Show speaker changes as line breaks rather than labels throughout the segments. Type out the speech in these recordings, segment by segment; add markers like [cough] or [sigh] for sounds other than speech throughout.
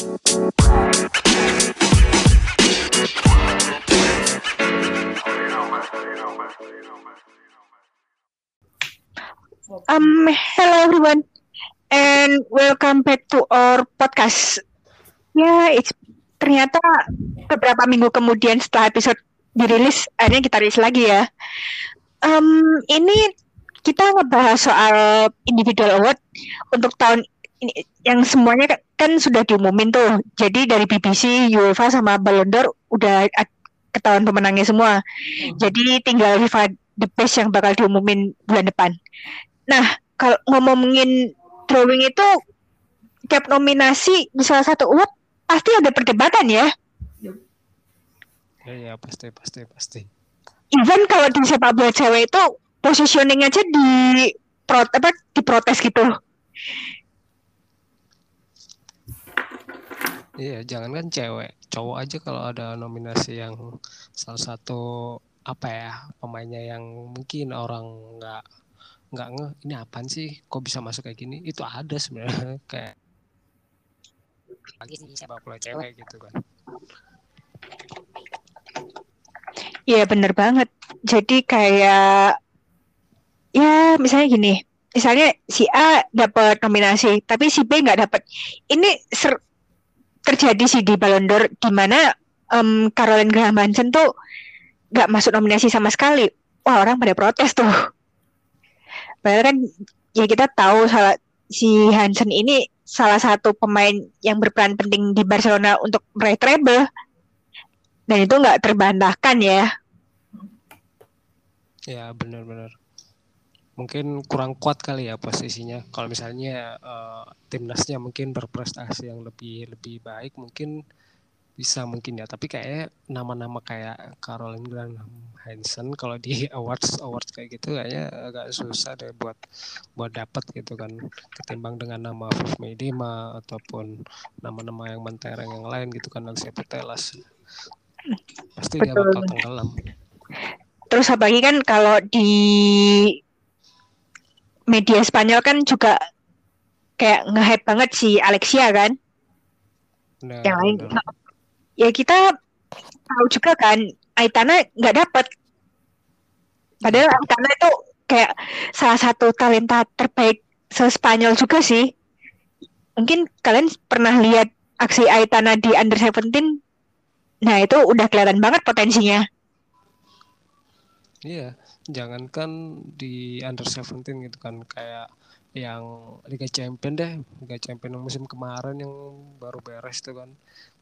Um, hello everyone, and welcome back to our podcast. Ya, yeah, it's ternyata beberapa minggu kemudian setelah episode dirilis, akhirnya kita rilis lagi ya. Um, ini kita ngebahas soal individual award untuk tahun ini yang semuanya kan sudah diumumin tuh. Jadi dari BBC, UEFA sama Ballon d'Or udah ketahuan pemenangnya semua. Hmm. Jadi tinggal FIFA The Best yang bakal diumumin bulan depan. Nah, kalau ngomongin drawing itu tiap nominasi di salah satu award pasti ada perdebatan ya.
Ya, ya pasti pasti pasti.
Even kalau di sepak bola cewek itu positioning aja di pro, apa diprotes gitu.
Iya, jangan kan cewek, cowok aja kalau ada nominasi yang salah satu apa ya pemainnya yang mungkin orang nggak nggak nge ini apaan sih kok bisa masuk kayak gini itu ada sebenarnya [laughs] kayak lagi sih sepak bola cewek gitu kan
Iya bener banget. Jadi kayak ya misalnya gini, misalnya si A dapat nominasi, tapi si B nggak dapat. Ini ser terjadi sih di Ballon d'Or di mana um, Caroline Graham Hansen tuh nggak masuk nominasi sama sekali. Wah orang pada protes tuh. Padahal kan ya kita tahu salah si Hansen ini salah satu pemain yang berperan penting di Barcelona untuk meraih treble dan itu nggak terbantahkan ya.
Ya benar-benar. Mungkin kurang kuat kali ya posisinya. Kalau misalnya uh, timnasnya mungkin berprestasi yang lebih lebih baik, mungkin bisa mungkin ya tapi kayaknya nama-nama kayak Caroline Graham Hansen kalau di [laughs] awards awards kayak gitu kayaknya agak susah deh buat buat dapat gitu kan ketimbang dengan nama Viv Medema ataupun nama-nama yang mentereng yang lain gitu kan Alexia Putelas pasti Betul. dia bakal tenggelam
terus apalagi kan kalau di media Spanyol kan juga kayak nge-hype banget si Alexia kan? Nah, yang lain ya kita tahu juga kan Aitana nggak dapat padahal Aitana itu kayak salah satu talenta terbaik se Spanyol juga sih. Mungkin kalian pernah lihat aksi Aitana di Under Seventeen? Nah itu udah kelihatan banget potensinya.
Iya jangankan di Under Seventeen gitu kan kayak yang Liga Champion deh Liga Champion musim kemarin yang baru beres tuh kan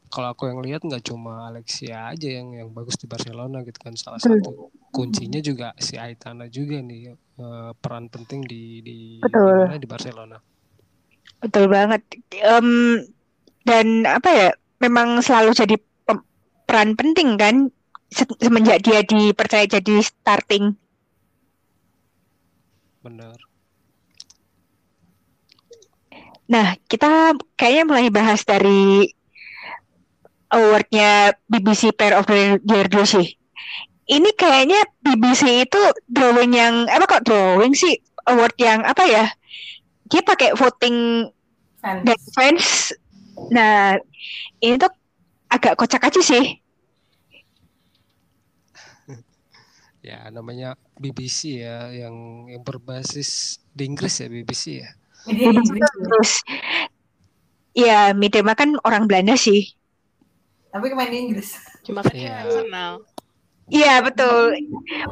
kalau aku yang lihat nggak cuma Alexia aja yang yang bagus di Barcelona gitu kan salah satu kuncinya juga si Aitana juga nih uh, peran penting di di
Betul.
di Barcelona.
Betul banget. Um, dan apa ya memang selalu jadi peran penting kan semenjak dia dipercaya jadi starting.
Benar.
Nah, kita kayaknya mulai bahas dari awardnya BBC Pair of the Year dulu sih. Ini kayaknya BBC itu drawing yang apa kok drawing sih award yang apa ya? Dia pakai voting fans. dari fans. Nah, ini tuh agak kocak aja sih.
Ya, namanya BBC ya yang yang berbasis di Inggris ya BBC ya.
Inggris. Ya, Midema kan orang Belanda sih
tapi main di Inggris
cuma kan yeah. Arsenal
Iya betul.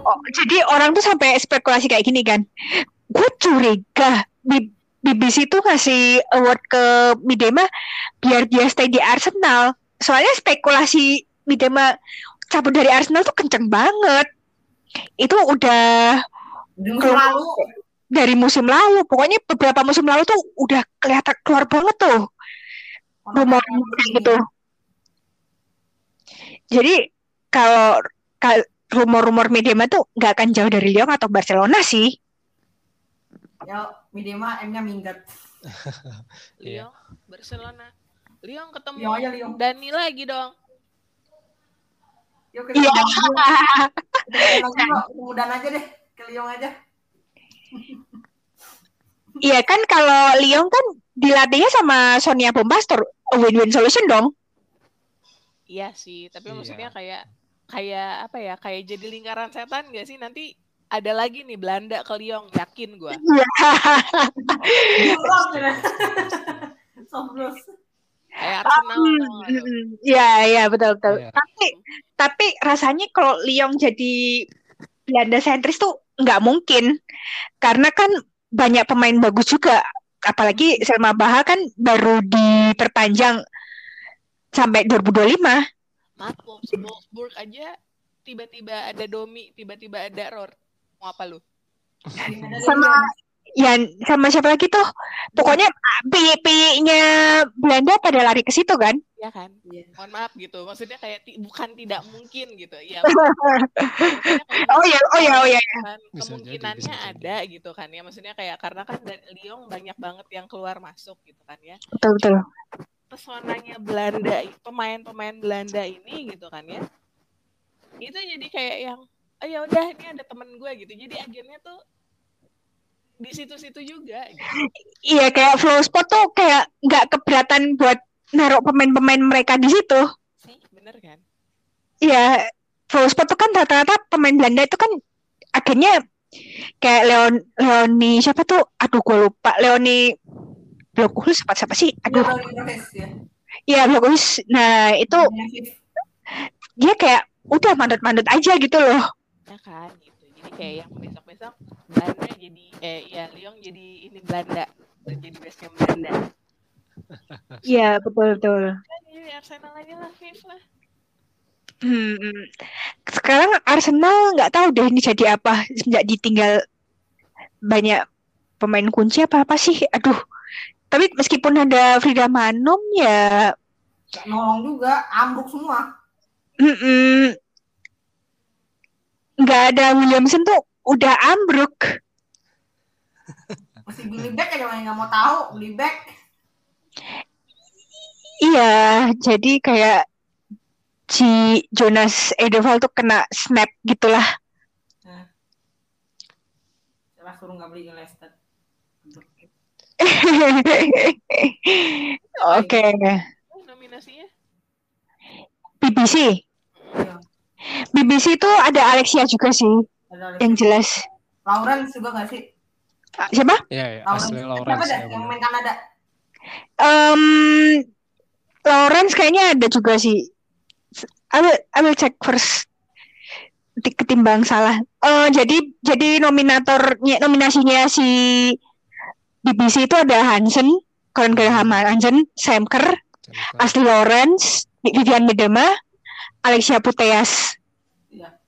Oh, jadi orang tuh sampai spekulasi kayak gini kan. Gue curiga BBC tuh ngasih award ke Midema biar dia stay di Arsenal. Soalnya spekulasi Midema cabut dari Arsenal tuh kenceng banget. Itu udah
musim lalu.
Dari musim lalu, pokoknya beberapa musim lalu tuh udah kelihatan keluar banget tuh. Rumor gitu. Jadi kalau rumor-rumor Midema tuh nggak akan jauh dari Lyon atau Barcelona sih.
Ya, Midema M-nya minggat. [laughs]
Lyon, Barcelona. Lyon ketemu
Lyon aja, Lyon.
Dani lagi dong.
Yuk kita yeah. Kita ketemu [laughs] Dan aja deh, ke Lyon aja.
Iya kan kalau Lyon kan dilatihnya sama Sonia Bombastor. win-win solution dong.
Iya sih, tapi
Iya.
maksudnya kayak kayak apa ya? Kayak jadi lingkaran setan gak sih nanti ada lagi nih Belanda ke Lyon, yakin gua. [laughs]
Goblok, ya. [laughs]
Kayak Arsenal.
Hmm,
lu?
mm, Iya, iya betul betul.
Iya.
Tapi tapi rasanya kalau Lyon jadi Belanda sentris tuh nggak mungkin karena kan banyak pemain bagus juga. Apalagi Selma Baha kan baru diperpanjang sampai 2025.
Maaf, Wolfs- Wolfsburg aja tiba-tiba ada Domi, tiba-tiba ada Ror. Mau apa lu?
Sama ya sama siapa lagi tuh? Pokoknya pi-nya Belanda pada lari ke situ kan?
Ya kan?
Iya.
Mohon maaf gitu. Maksudnya kayak bukan tidak mungkin gitu. [laughs] Ya.
Oh ya, oh ya, oh ya.
kan
Bisa jadi,
kemungkinannya
jadi.
ada gitu kan ya maksudnya kayak karena kan dari Lyon banyak banget yang keluar masuk gitu kan ya
Betul betul.
pesonanya Belanda pemain-pemain Belanda ini gitu kan ya itu jadi kayak yang oh ya udah ini ada temen gue gitu jadi agennya tuh di situ-situ juga gitu.
Iya kayak flow spot tuh kayak nggak keberatan buat naruh pemain-pemain mereka di situ.
sih bener kan
Iya, flow spot tuh kan rata-rata pemain Belanda itu kan akhirnya kayak Leon Leoni siapa tuh? Aduh gue lupa. Leoni Blokhus siapa siapa sih?
Aduh. Ya.
iya Blokhus. Nah itu dia kayak udah mandat-mandat aja gitu loh.
ya kan jadi kayak yang besok-besok Belanda jadi eh ya Lyon jadi ini Belanda jadi basecamp Belanda
Iya betul betul.
jadi Arsenal aja lah Viv lah
Hmm, sekarang Arsenal nggak tahu deh ini jadi apa sejak ditinggal banyak pemain kunci apa apa sih? Aduh. Tapi meskipun ada Frida Manum ya
Gak nolong juga, ambruk semua.
mm-mm, nggak ada Williamson tuh udah ambruk.
Masih beli back aja yang nggak mau tahu beli back.
Iya, jadi kayak si Jonas Edoval tuh kena snap gitulah.
Salah suruh nggak beli Leicester. [laughs]
Oke,
Oh, nominasinya
BBC.
Iya.
BBC itu ada Alexia juga sih,
Ada
yang jelas.
Lawrence juga nggak sih?
Ah, Siapa?
Ya, ya,
Lawrence.
Ashley
Siapa
Lawrence
dah
ya
yang main Kanada?
Um, Lawrence kayaknya ada juga sih. I will, I will check first. Ketimbang salah. Eh jadi jadi nominatornya nominasinya si BBC itu ada Hansen, Colin Graham Hansen, Sam Kerr,
Jennifer.
Ashley Lawrence, Vivian Miedema, Alexia Putellas.
Iya.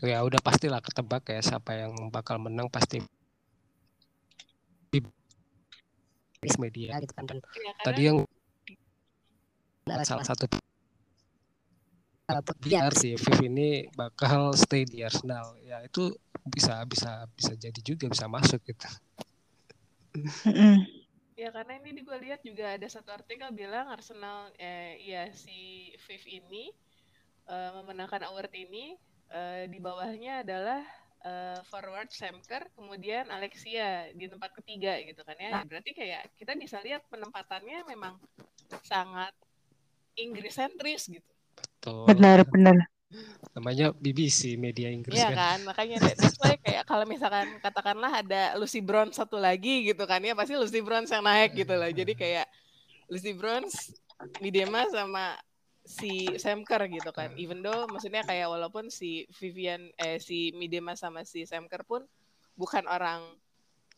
ya. Udah pastilah ketebak ya siapa yang bakal menang pasti. Di media. Gitu kan Dan
ya karena
tadi yang salah satu biar si Viv ini bakal stay di Arsenal. Ya itu bisa bisa bisa jadi juga bisa masuk gitu.
Ya karena ini di gue lihat juga ada satu artikel bilang Arsenal eh ya si Viv ini eh, memenangkan award ini eh, di bawahnya adalah eh, forward Samker kemudian Alexia di tempat ketiga gitu kan ya. Berarti kayak kita bisa lihat penempatannya memang sangat Inggris sentris gitu
Benar, benar.
Namanya BBC media Inggris
Iya
kan
kan, makanya that- that's why kayak kalau misalkan katakanlah ada Lucy Bronze satu lagi gitu kan ya pasti Lucy Bronze yang naik gitu lah. Jadi kayak Lucy Bronze, Midema sama si Sam Kerr gitu kan. Even though maksudnya kayak walaupun si Vivian eh si Midema sama si Sam Kerr pun bukan orang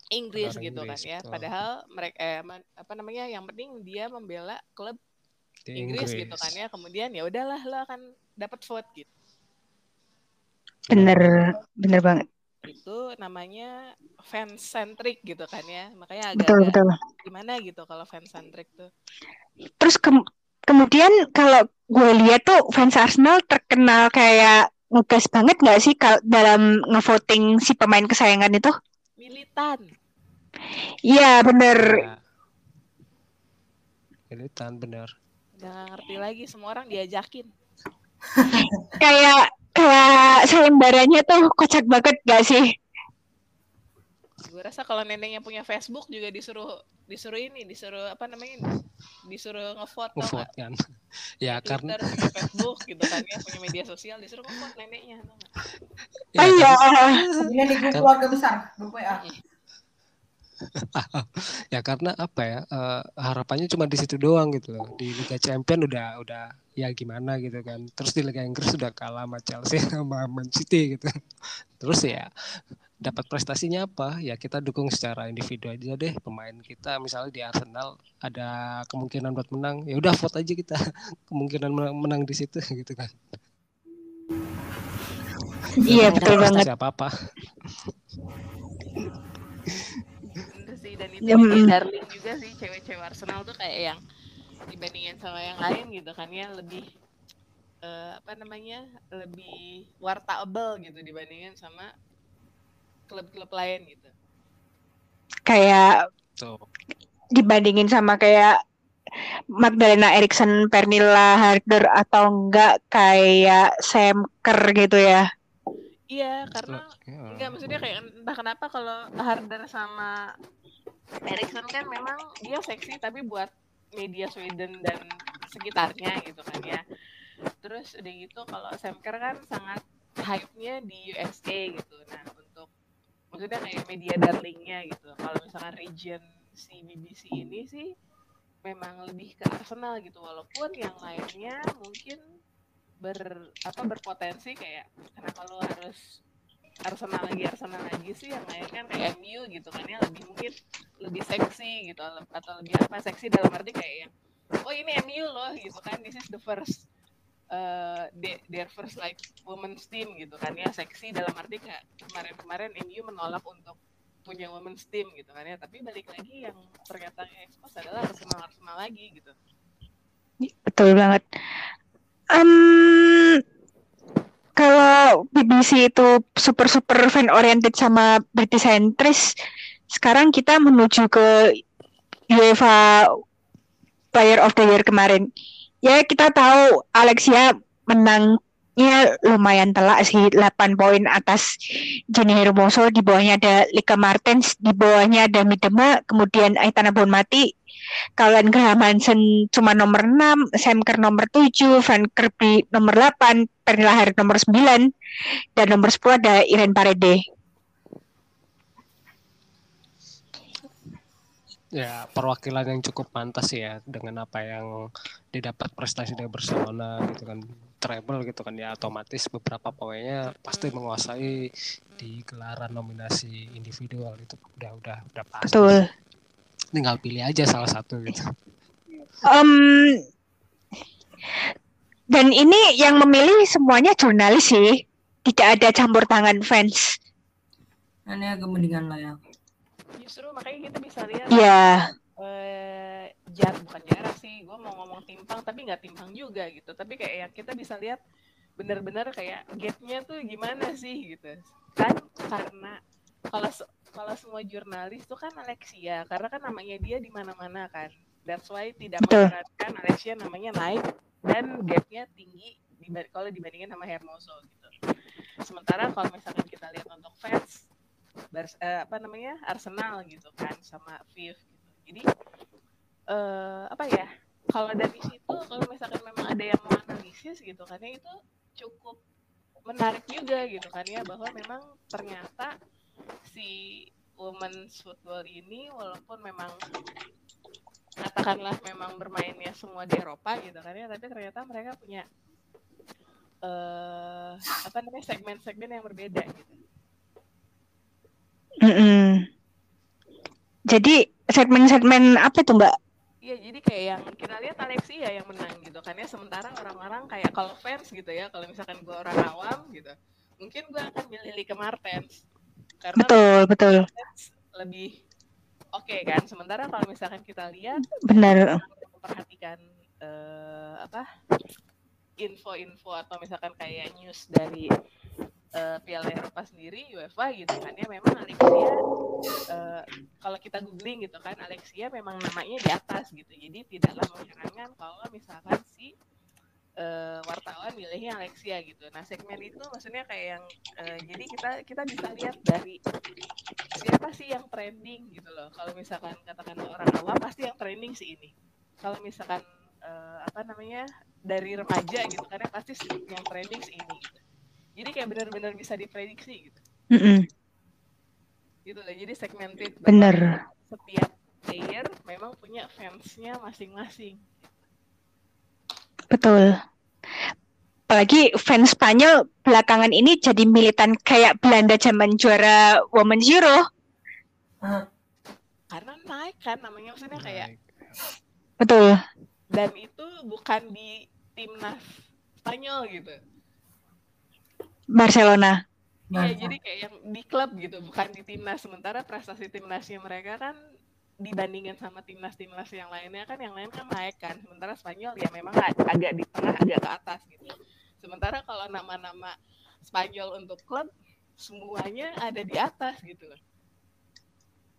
Inggris
Orang
gitu
Inggris,
kan ya.
betul.
Padahal mereka eh, apa namanya yang penting dia membela klub
di
Inggris, gitu kan ya. Kemudian ya udahlah lo akan dapat vote gitu.
Benar, benar banget.
itu namanya fans centric gitu kan ya makanya
Betul,
agak-agak
betul.
gimana gitu kalau fans centric tuh
Terus kem- kemudian kalau gue lihat tuh fans Arsenal terkenal kayak ngegas banget nggak sih kal- dalam ngevoting si pemain kesayangan itu?
militan
Iya bener.
Ya. militan bener
nggak ngerti lagi semua orang diajakin
Kayak kayak sayembaranya tuh kocak banget gak sih?
gue rasa kalau neneknya punya Facebook juga disuruh disuruh ini disuruh apa namanya ini disuruh ngevote
ngevote kan [laughs] ya karena
Twitter punya Facebook gitu kan ya punya media sosial disuruh ngevote neneknya
ya,
Oh iya.
Ini di grup keluarga besar, grup WA. [laughs]
ya karena apa ya eh, harapannya cuma di situ doang gitu loh. Di Liga Champion udah udah ya gimana gitu kan. Terus di Liga Inggris udah kalah sama Chelsea [laughs] sama Man City gitu. Terus ya dapat prestasinya apa? Ya kita dukung secara individu aja deh pemain kita. Misalnya di Arsenal ada kemungkinan buat menang ya udah vote aja kita. [laughs] Kemungkinan menang, menang di situ gitu kan.
Iya betul banget.
apa apa.
Bener sih dan itu
mm.
darling juga sih cewek-cewek Arsenal tuh kayak yang dibandingin sama yang lain gitu kan ya lebih eh, apa namanya lebih wartable gitu dibandingin sama klub-klub lain gitu.
Kayak
tuh
dibandingin sama kayak Magdalena Eriksson, Pernilla Harder atau enggak kayak Sam Kerr gitu ya.
Iya karena
Ya.
enggak maksudnya kayak entah kenapa kalau Harder sama Erickson kan memang dia seksi tapi buat media Sweden dan sekitarnya gitu kan ya. Terus udah gitu kalau Sam Kerr kan sangat hype-nya di USA gitu. Nah, untuk maksudnya kayak media darlingnya gitu. Kalau misalkan region si BBC ini sih memang lebih ke Arsenal gitu walaupun yang lainnya mungkin ber apa berpotensi kayak kenapa lo harus Arsenal lagi Arsenal lagi sih? Yang lain kan kayak MU gitu kan ya lebih mungkin lebih seksi gitu atau lebih apa seksi dalam arti kayak yang oh ini MU loh gitu kan. This is the first uh, the- their first like women's team gitu kan ya seksi dalam arti kayak kemarin-kemarin MU menolak untuk punya women's team gitu kan ya. Tapi balik lagi yang ternyata expose adalah Arsenal Arsenal lagi gitu.
Betul banget. Em, kalau BBC itu super super fan oriented sama British centris, sekarang kita menuju ke UEFA Player of the Year kemarin. Ya kita tahu Alexia menangnya lumayan telak sih. 8 poin atas Jenny Hermoso. Di bawahnya ada Lika Martens di bawahnya ada Midema kemudian Aitana Bonmati Kalian Graham Hansen cuma nomor 6, Sam Kerr nomor 7, Van Kirby nomor 8, Pernilla Harder nomor 9, dan nomor 10 ada Irene Parede.
ya perwakilan yang cukup pantas ya dengan apa yang didapat prestasi dari Barcelona gitu kan treble gitu kan ya otomatis beberapa poinnya pasti menguasai di gelaran nominasi individual itu udah udah udah pasti
Betul.
tinggal pilih aja salah satu gitu
Em, dan ini yang memilih semuanya jurnalis sih, tidak ada campur tangan fans.
Ini agak mendingan lah ya.
justru makanya kita bisa lihat
Ya,
eh jar bukan jarak sih gue mau ngomong timpang tapi nggak timpang juga gitu. Tapi kayak yang kita bisa lihat benar-benar kayak gapnya tuh gimana sih gitu. Kan? Karena kalau kalau semua jurnalis tuh kan Alexia karena kan namanya dia di mana-mana kan. That's why tidak mengherankan Alexia namanya naik dan gapnya tinggi kalau dibandingin sama Hermoso gitu. Sementara kalau misalkan kita lihat untuk fans Bars- eh, apa namanya Arsenal gitu kan sama Viv gitu. Jadi eh apa ya kalau dari situ kalau misalkan memang ada yang mau analisis gitu kan ya itu cukup menarik juga gitu kan ya bahwa memang ternyata si women's football ini walaupun memang katakanlah memang bermainnya semua di Eropa gitu kan ya tapi ternyata mereka punya eh apa namanya segmen-segmen yang berbeda gitu
mm-mm. Jadi segmen-segmen apa tuh Mbak?
Iya, jadi kayak yang kita lihat Alexia yang menang gitu kan ya. Sementara orang-orang kayak kalau fans gitu ya, kalau misalkan gue orang awam gitu, mungkin gue akan milih Lika Martens. Karena
Betul, betul,
lebih oke kan. Sementara kalau misalkan kita lihat
benar.
memperhatikan eh, apa info-info atau misalkan kayak news dari eh, Piala Eropa sendiri UEFA gitu kan ya memang Alexia eh, kalau kita googling gitu kan Alexia memang namanya di atas gitu jadi tidaklah mengherankan kalau misalkan si eh, wartawan milihnya Alexia gitu. Nah segmen itu maksudnya kayak yang eh, jadi kita kita bisa lihat dari siapa sih yang trending gitu loh. Kalau misalkan katakan orang awam pasti yang trending sih ini. Kalau misalkan eh, apa namanya dari remaja gitu karena pasti sih yang trending sih ini. Gitu. Jadi kayak benar-benar bisa diprediksi gitu.
Mm-mm.
Gitu loh. Jadi segmented.
Bener.
Setiap player memang punya fansnya masing-masing.
Betul. Apalagi fans Spanyol belakangan ini jadi militan kayak Belanda zaman juara Women's Euro.
Ah,
Karena naik kan namanya maksudnya kayak.
Betul.
dan itu bukan di timnas Spanyol gitu.
Barcelona.
Iya, jadi kayak yang di klub gitu, bukan di timnas. Sementara prestasi timnasnya mereka kan dibandingin sama timnas-timnas yang lainnya kan yang lain kan naik kan. Sementara Spanyol ya memang ag- agak di tengah, agak ke atas gitu. Sementara kalau nama-nama Spanyol untuk klub semuanya ada di atas gitu loh.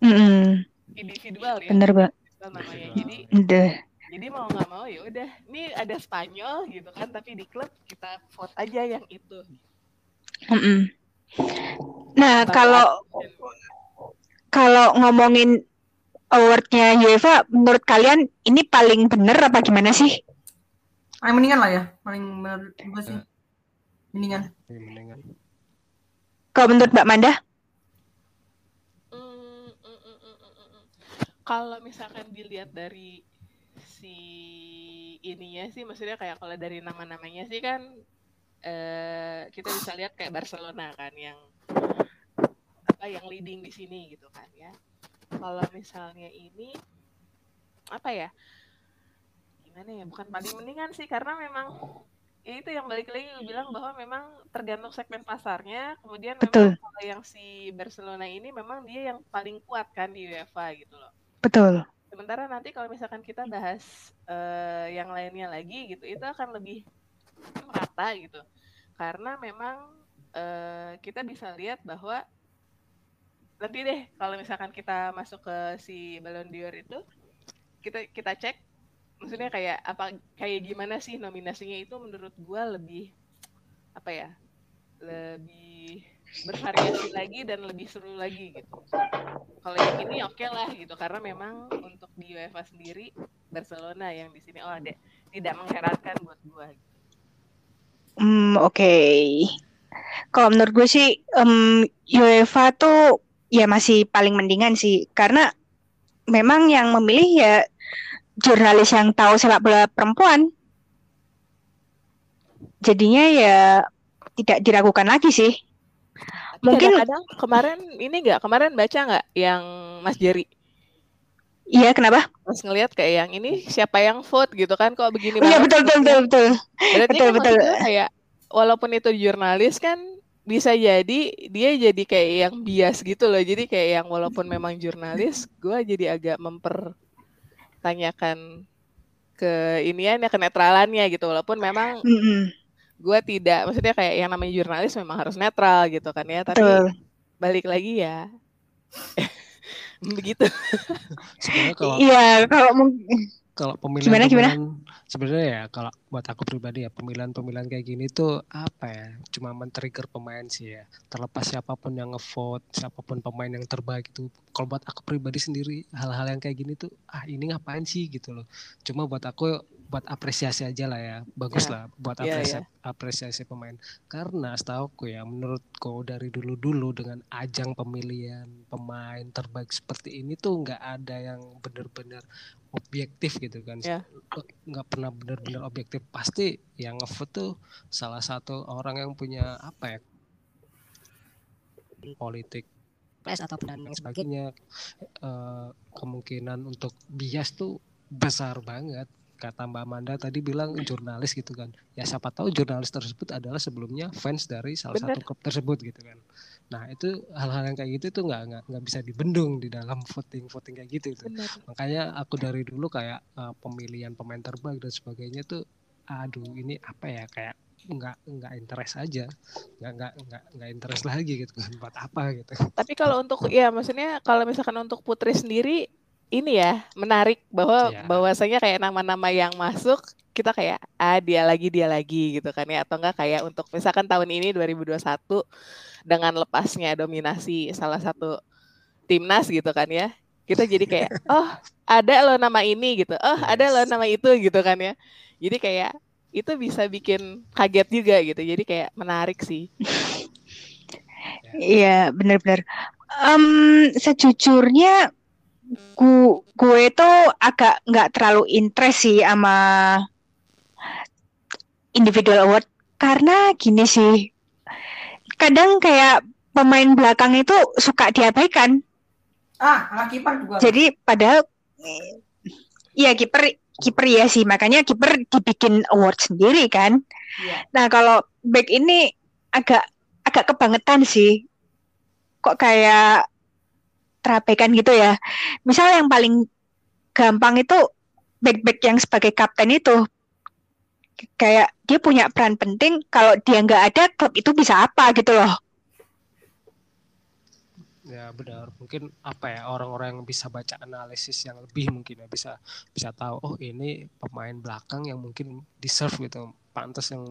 Mm-mm.
Individual ya.
Bener, Mbak.
namanya. Jadi
Udah.
jadi mau nggak mau ya udah. Ini ada Spanyol gitu kan, tapi di klub kita vote aja yang itu.
Mm-mm. Nah,
Baru
kalau kalau ngomongin awardnya UEFA, menurut kalian ini paling bener apa gimana sih?
Paling mendingan lah ya. Paling menurut gue sih. Mendingan.
Ini mendingan.
Kalau menurut Mbak Manda?
Mm, mm, mm, mm, mm, mm. Kalau misalkan dilihat dari si ininya sih, maksudnya kayak kalau dari nama-namanya sih kan eh, kita bisa lihat kayak Barcelona kan yang apa yang leading di sini gitu kan ya. Kalau misalnya ini apa ya? Gimana ya? Bukan paling mendingan sih karena memang ya itu yang balik lagi bilang bahwa memang tergantung segmen pasarnya kemudian
Betul.
memang kalau yang si Barcelona ini memang dia yang paling kuat kan di UEFA gitu loh
Betul.
sementara nanti kalau misalkan kita bahas eh, yang lainnya lagi gitu itu akan lebih merata gitu karena memang eh, kita bisa lihat bahwa nanti deh kalau misalkan kita masuk ke si Ballon d'Or itu kita kita cek maksudnya kayak apa kayak gimana sih nominasinya itu menurut gua lebih apa ya lebih bervariasi lagi dan lebih seru lagi gitu. Kalau yang ini oke lah gitu karena memang untuk di UEFA sendiri Barcelona yang di sini oh ada tidak mengherankan buat gua
Hmm, oke. Kalau menurut gue sih em, UEFA tuh ya masih paling mendingan sih karena memang yang memilih ya jurnalis yang tahu sepak bola perempuan. Jadinya ya tidak diragukan lagi sih.
Tapi
Mungkin-
kadang-kadang kemarin ini nggak kemarin baca nggak yang Mas Jerry
Iya, kenapa?
pas ngelihat kayak yang ini siapa yang vote gitu kan kok begini
Iya, betul, betul, betul, betul.
Berarti
Betul,
kan
betul.
kayak walaupun itu jurnalis kan bisa jadi dia jadi kayak yang bias gitu loh. Jadi kayak yang walaupun memang jurnalis, gua jadi agak mempertanyakan ke inian ya kenetralannya gitu. Walaupun memang
Mm-mm,
gua tidak, maksudnya kayak yang namanya jurnalis memang harus netral gitu kan ya. Tapi
betul.
balik lagi ya, [laughs] begitu.
Sebenarnya kalau
Iya, kalau mungkin
kalau pemilihan
Gimana, gimana?
sebenarnya ya kalau buat aku pribadi ya pemilihan-pemilihan kayak gini tuh apa ya cuma men-trigger pemain sih ya terlepas siapa pun yang ngevote siapa pun pemain yang terbaik itu kalau buat aku pribadi sendiri hal-hal yang kayak gini tuh ah ini ngapain sih gitu loh cuma buat aku buat apresiasi aja lah ya. Bagus
Ya.
lah buat
Ya,
apresiasi apresiasi pemain. Karena setahuku ya menurutku dari dulu-dulu dengan ajang pemilihan pemain terbaik seperti ini tuh nggak ada yang benar-benar objektif gitu kan.
Ya.
nggak pernah benar-benar objektif. Pasti yang ngevote tuh salah satu orang yang punya apa ya? Politik plus ataupun dan lain sebagainya. Eh, kemungkinan untuk bias tuh besar banget kata Mbak Amanda tadi bilang jurnalis gitu kan. Ya siapa tahu jurnalis tersebut adalah sebelumnya fans dari salah
Bener.
satu klub tersebut gitu kan. Nah itu hal-hal yang kayak gitu tuh nggak nggak nggak bisa dibendung di dalam [laughs] voting voting kayak gitu itu makanya aku dari dulu kayak eh, pemilihan pemain terbaik dan sebagainya tuh aduh ini apa ya kayak nggak nggak interest aja. Nggak nggak nggak nggak interest lagi gitu kan buat apa gitu.
Tapi kalau untuk ya maksudnya kalau misalkan untuk Putri sendiri ini ya menarik bahwa
Iya.
bahwasanya kayak nama-nama yang masuk kita kayak ah dia lagi dia lagi gitu kan ya. Atau enggak kayak untuk misalkan tahun ini 2021 dengan lepasnya dominasi salah satu timnas gitu kan ya kita jadi kayak [laughs] oh ada lo nama ini gitu. Oh ada lo nama itu gitu kan ya. Jadi kayak itu bisa bikin kaget juga gitu. Jadi kayak menarik sih. [laughs]
Iya, benar-benar. Um, sejujurnya gu gue tuh agak nggak terlalu interest sih sama individual award karena gini sih. Kadang kayak pemain belakang itu suka diabaikan.
Ah, ala kiper juga.
Jadi padahal Iya kiper kiper ya sih makanya kiper dibikin award sendiri kan.
Iya.
Nah kalau back ini agak agak kebangetan sih. Kok kayak terabaikan gitu ya. Misal yang paling gampang itu back-back yang sebagai kapten itu kayak dia punya peran penting kalau dia nggak ada klub itu bisa apa gitu loh.
Ya benar, mungkin apa ya orang-orang yang bisa baca analisis yang lebih mungkin ya bisa bisa tahu oh ini pemain belakang yang mungkin deserve gitu, pantas yang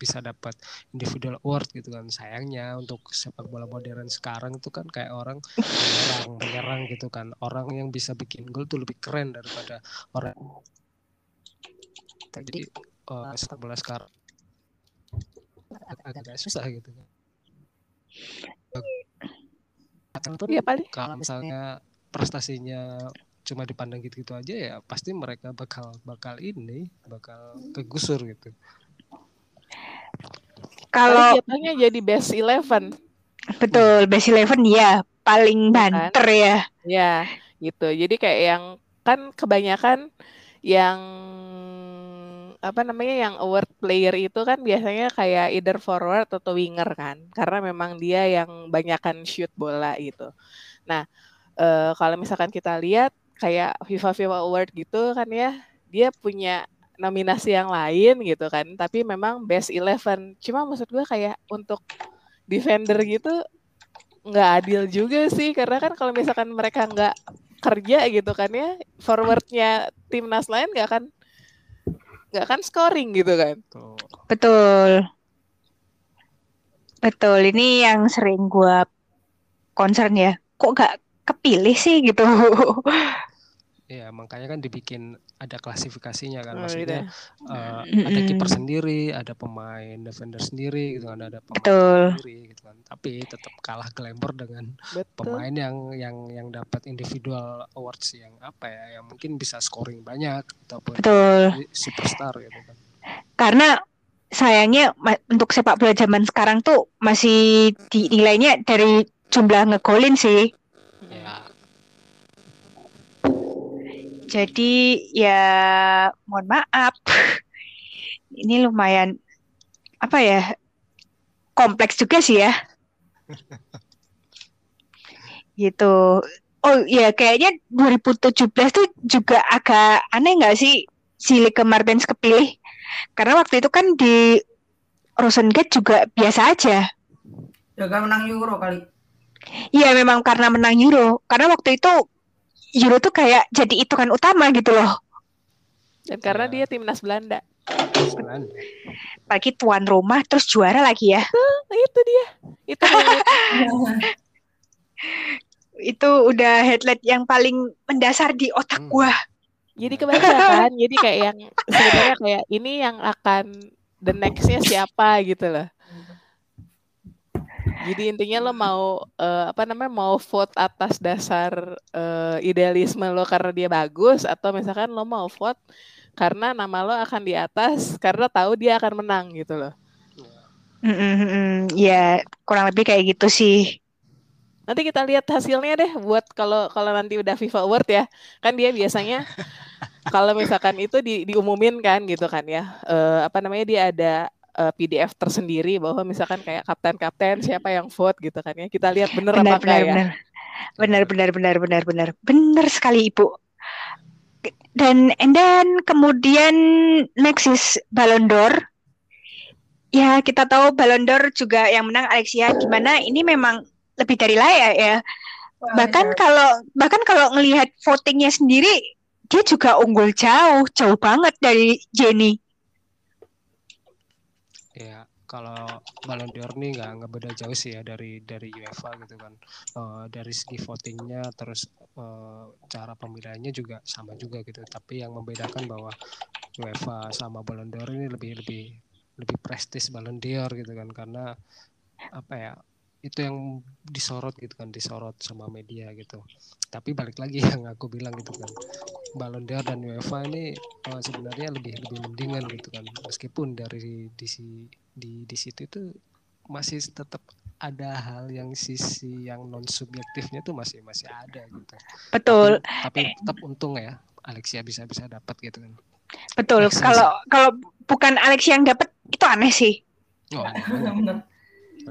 bisa dapat individual award gitu kan. Sayangnya untuk sepak bola modern sekarang itu kan kayak orang menyerang, menyerang gitu kan. Orang yang bisa bikin gol tuh lebih keren daripada orang jadi uh, sepak bola sekarang agak susah gitu kan.
Iya paling
kalau misalnya prestasinya cuma dipandang gitu-gitu aja ya pasti mereka bakal bakal ini bakal kegusur gitu.
Kalau
paling jatuhnya jadi best eleven.
Betul best eleven ya paling
Iya kan?
banter ya.
ya gitu. Jadi kayak yang kan kebanyakan yang apa namanya yang award player itu kan biasanya kayak either forward atau winger kan. Karena memang dia yang banyakkan shoot bola gitu. Nah eh, kalau misalkan kita lihat kayak FIFA FIFA Award gitu kan ya dia punya nominasi yang lain gitu kan tapi memang best eleven cuma maksud gue kayak untuk defender gitu nggak adil juga sih karena kan kalau misalkan mereka nggak kerja gitu kan ya forwardnya timnas lain nggak akan nggak akan scoring gitu kan.
Betul. Betul, ini yang sering gua concern ya. Kok gak kepilih sih gitu. [laughs]
Ya makanya kan dibikin ada klasifikasinya kan
Oh,
maksudnya
gitu.
Mm-mm.
ada kiper sendiri, ada pemain defender sendiri gitu kan, ada pemain
Betul.
sendiri gitu kan. Tapi tetap kalah glamour dengan
betul
pemain yang yang yang dapat individual awards yang apa ya, yang mungkin bisa scoring banyak ataupun
Betul.
superstar gitu kan.
Karena sayangnya ma- untuk sepak bola zaman sekarang tuh masih dinilainya dari jumlah ngegolin sih. Jadi ya mohon maaf. [laughs] Ini lumayan apa ya? Kompleks juga sih ya. [laughs] Gitu. Oh iya kayaknya 2017 tuh juga agak aneh nggak sih si Liga Martens kepilih? Karena waktu itu kan di Rosengate juga biasa aja.
Jaga menang Euro kali.
Iya memang karena menang Euro. Karena waktu itu Euro tuh kayak jadi hitungan utama gitu loh.
dan karena
Ya.
dia timnas Belanda
kan.
Apalagi tuan rumah terus juara lagi ya.
nah, itu dia itu. [laughs]
Itu udah headlight yang paling mendasar di otak
Hmm.
gua.
jadi kebaca kan jadi kayak yang [laughs] sebenarnya kayak ini yang akan the nextnya siapa gitu loh [laughs] jadi intinya lo mau eh, apa namanya mau vote atas dasar eh, idealisme lo karena dia bagus atau misalkan lo mau vote karena nama lo akan di atas karena tahu dia akan menang gitu loh
Mm, mm. Ya kurang lebih kayak gitu sih.
nanti kita lihat hasilnya deh buat kalau kalau nanti udah FIFA Award ya kan dia biasanya [laughs] kalau misalkan itu di, diumumin kan gitu kan ya Eh, apa namanya dia ada eh, PDF tersendiri bahwa misalkan kayak kapten-kapten siapa yang vote gitu kan ya kita lihat bener
Benar
apa
benar
enggak ya
benar. Benar benar benar benar benar. Benar sekali Ibu. Dan and then kemudian next is Ballon d'Or. Ya, kita tahu Ballon d'Or juga yang menang Alexia gimana ini memang lebih dari layak ya. Bahkan kalau bahkan kalau ngelihat votingnya sendiri dia juga unggul jauh, jauh banget dari Jenny.
Kalau Ballon d'Or nih nggak nggak beda jauh sih ya dari dari UEFA gitu kan. Eh, dari segi votingnya terus eh, cara pemilihannya juga sama juga gitu. Tapi yang membedakan bahwa UEFA sama Ballon d'Or ini lebih lebih lebih prestis Ballon d'Or gitu kan karena apa ya itu yang disorot gitu kan disorot sama media gitu. Tapi balik lagi [laughs] yang aku bilang gitu kan Ballon d'Or dan UEFA ini eh, sebenarnya lebih lebih mendingan gitu kan. Meskipun dari di si- di di situ itu masih tetap ada hal yang sisi yang non subjektifnya tuh masih masih ada gitu.
Betul,
tapi, tapi tetap untung ya Alexia bisa bisa dapat gitu kan.
Betul. Kalau kalau bukan Alex yang dapat itu aneh sih.
oh,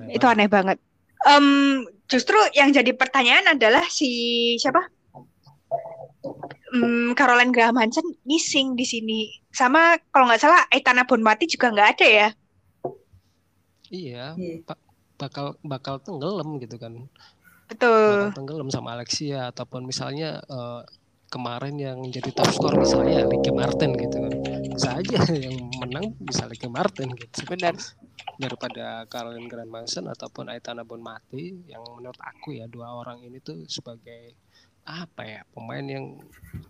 Itu aneh banget. Em, justru yang jadi pertanyaan adalah si siapa? Hmm, Caroline Graham Hansen missing di sini. Sama kalau nggak salah Aitana Bonmati juga nggak ada ya.
iya ba- bakal bakal tenggelam gitu kan
Betul.
bakal tenggelam sama Alexia ataupun misalnya eh, kemarin yang jadi top skor misalnya Ricky Martin gitu kan bisa aja [laughs] yang menang bisa Ricky Martin gitu
Benar.
Daripada Caroline Graham Hansen ataupun Aitana Bonmati yang menurut aku ya dua orang ini tuh sebagai apa ya pemain yang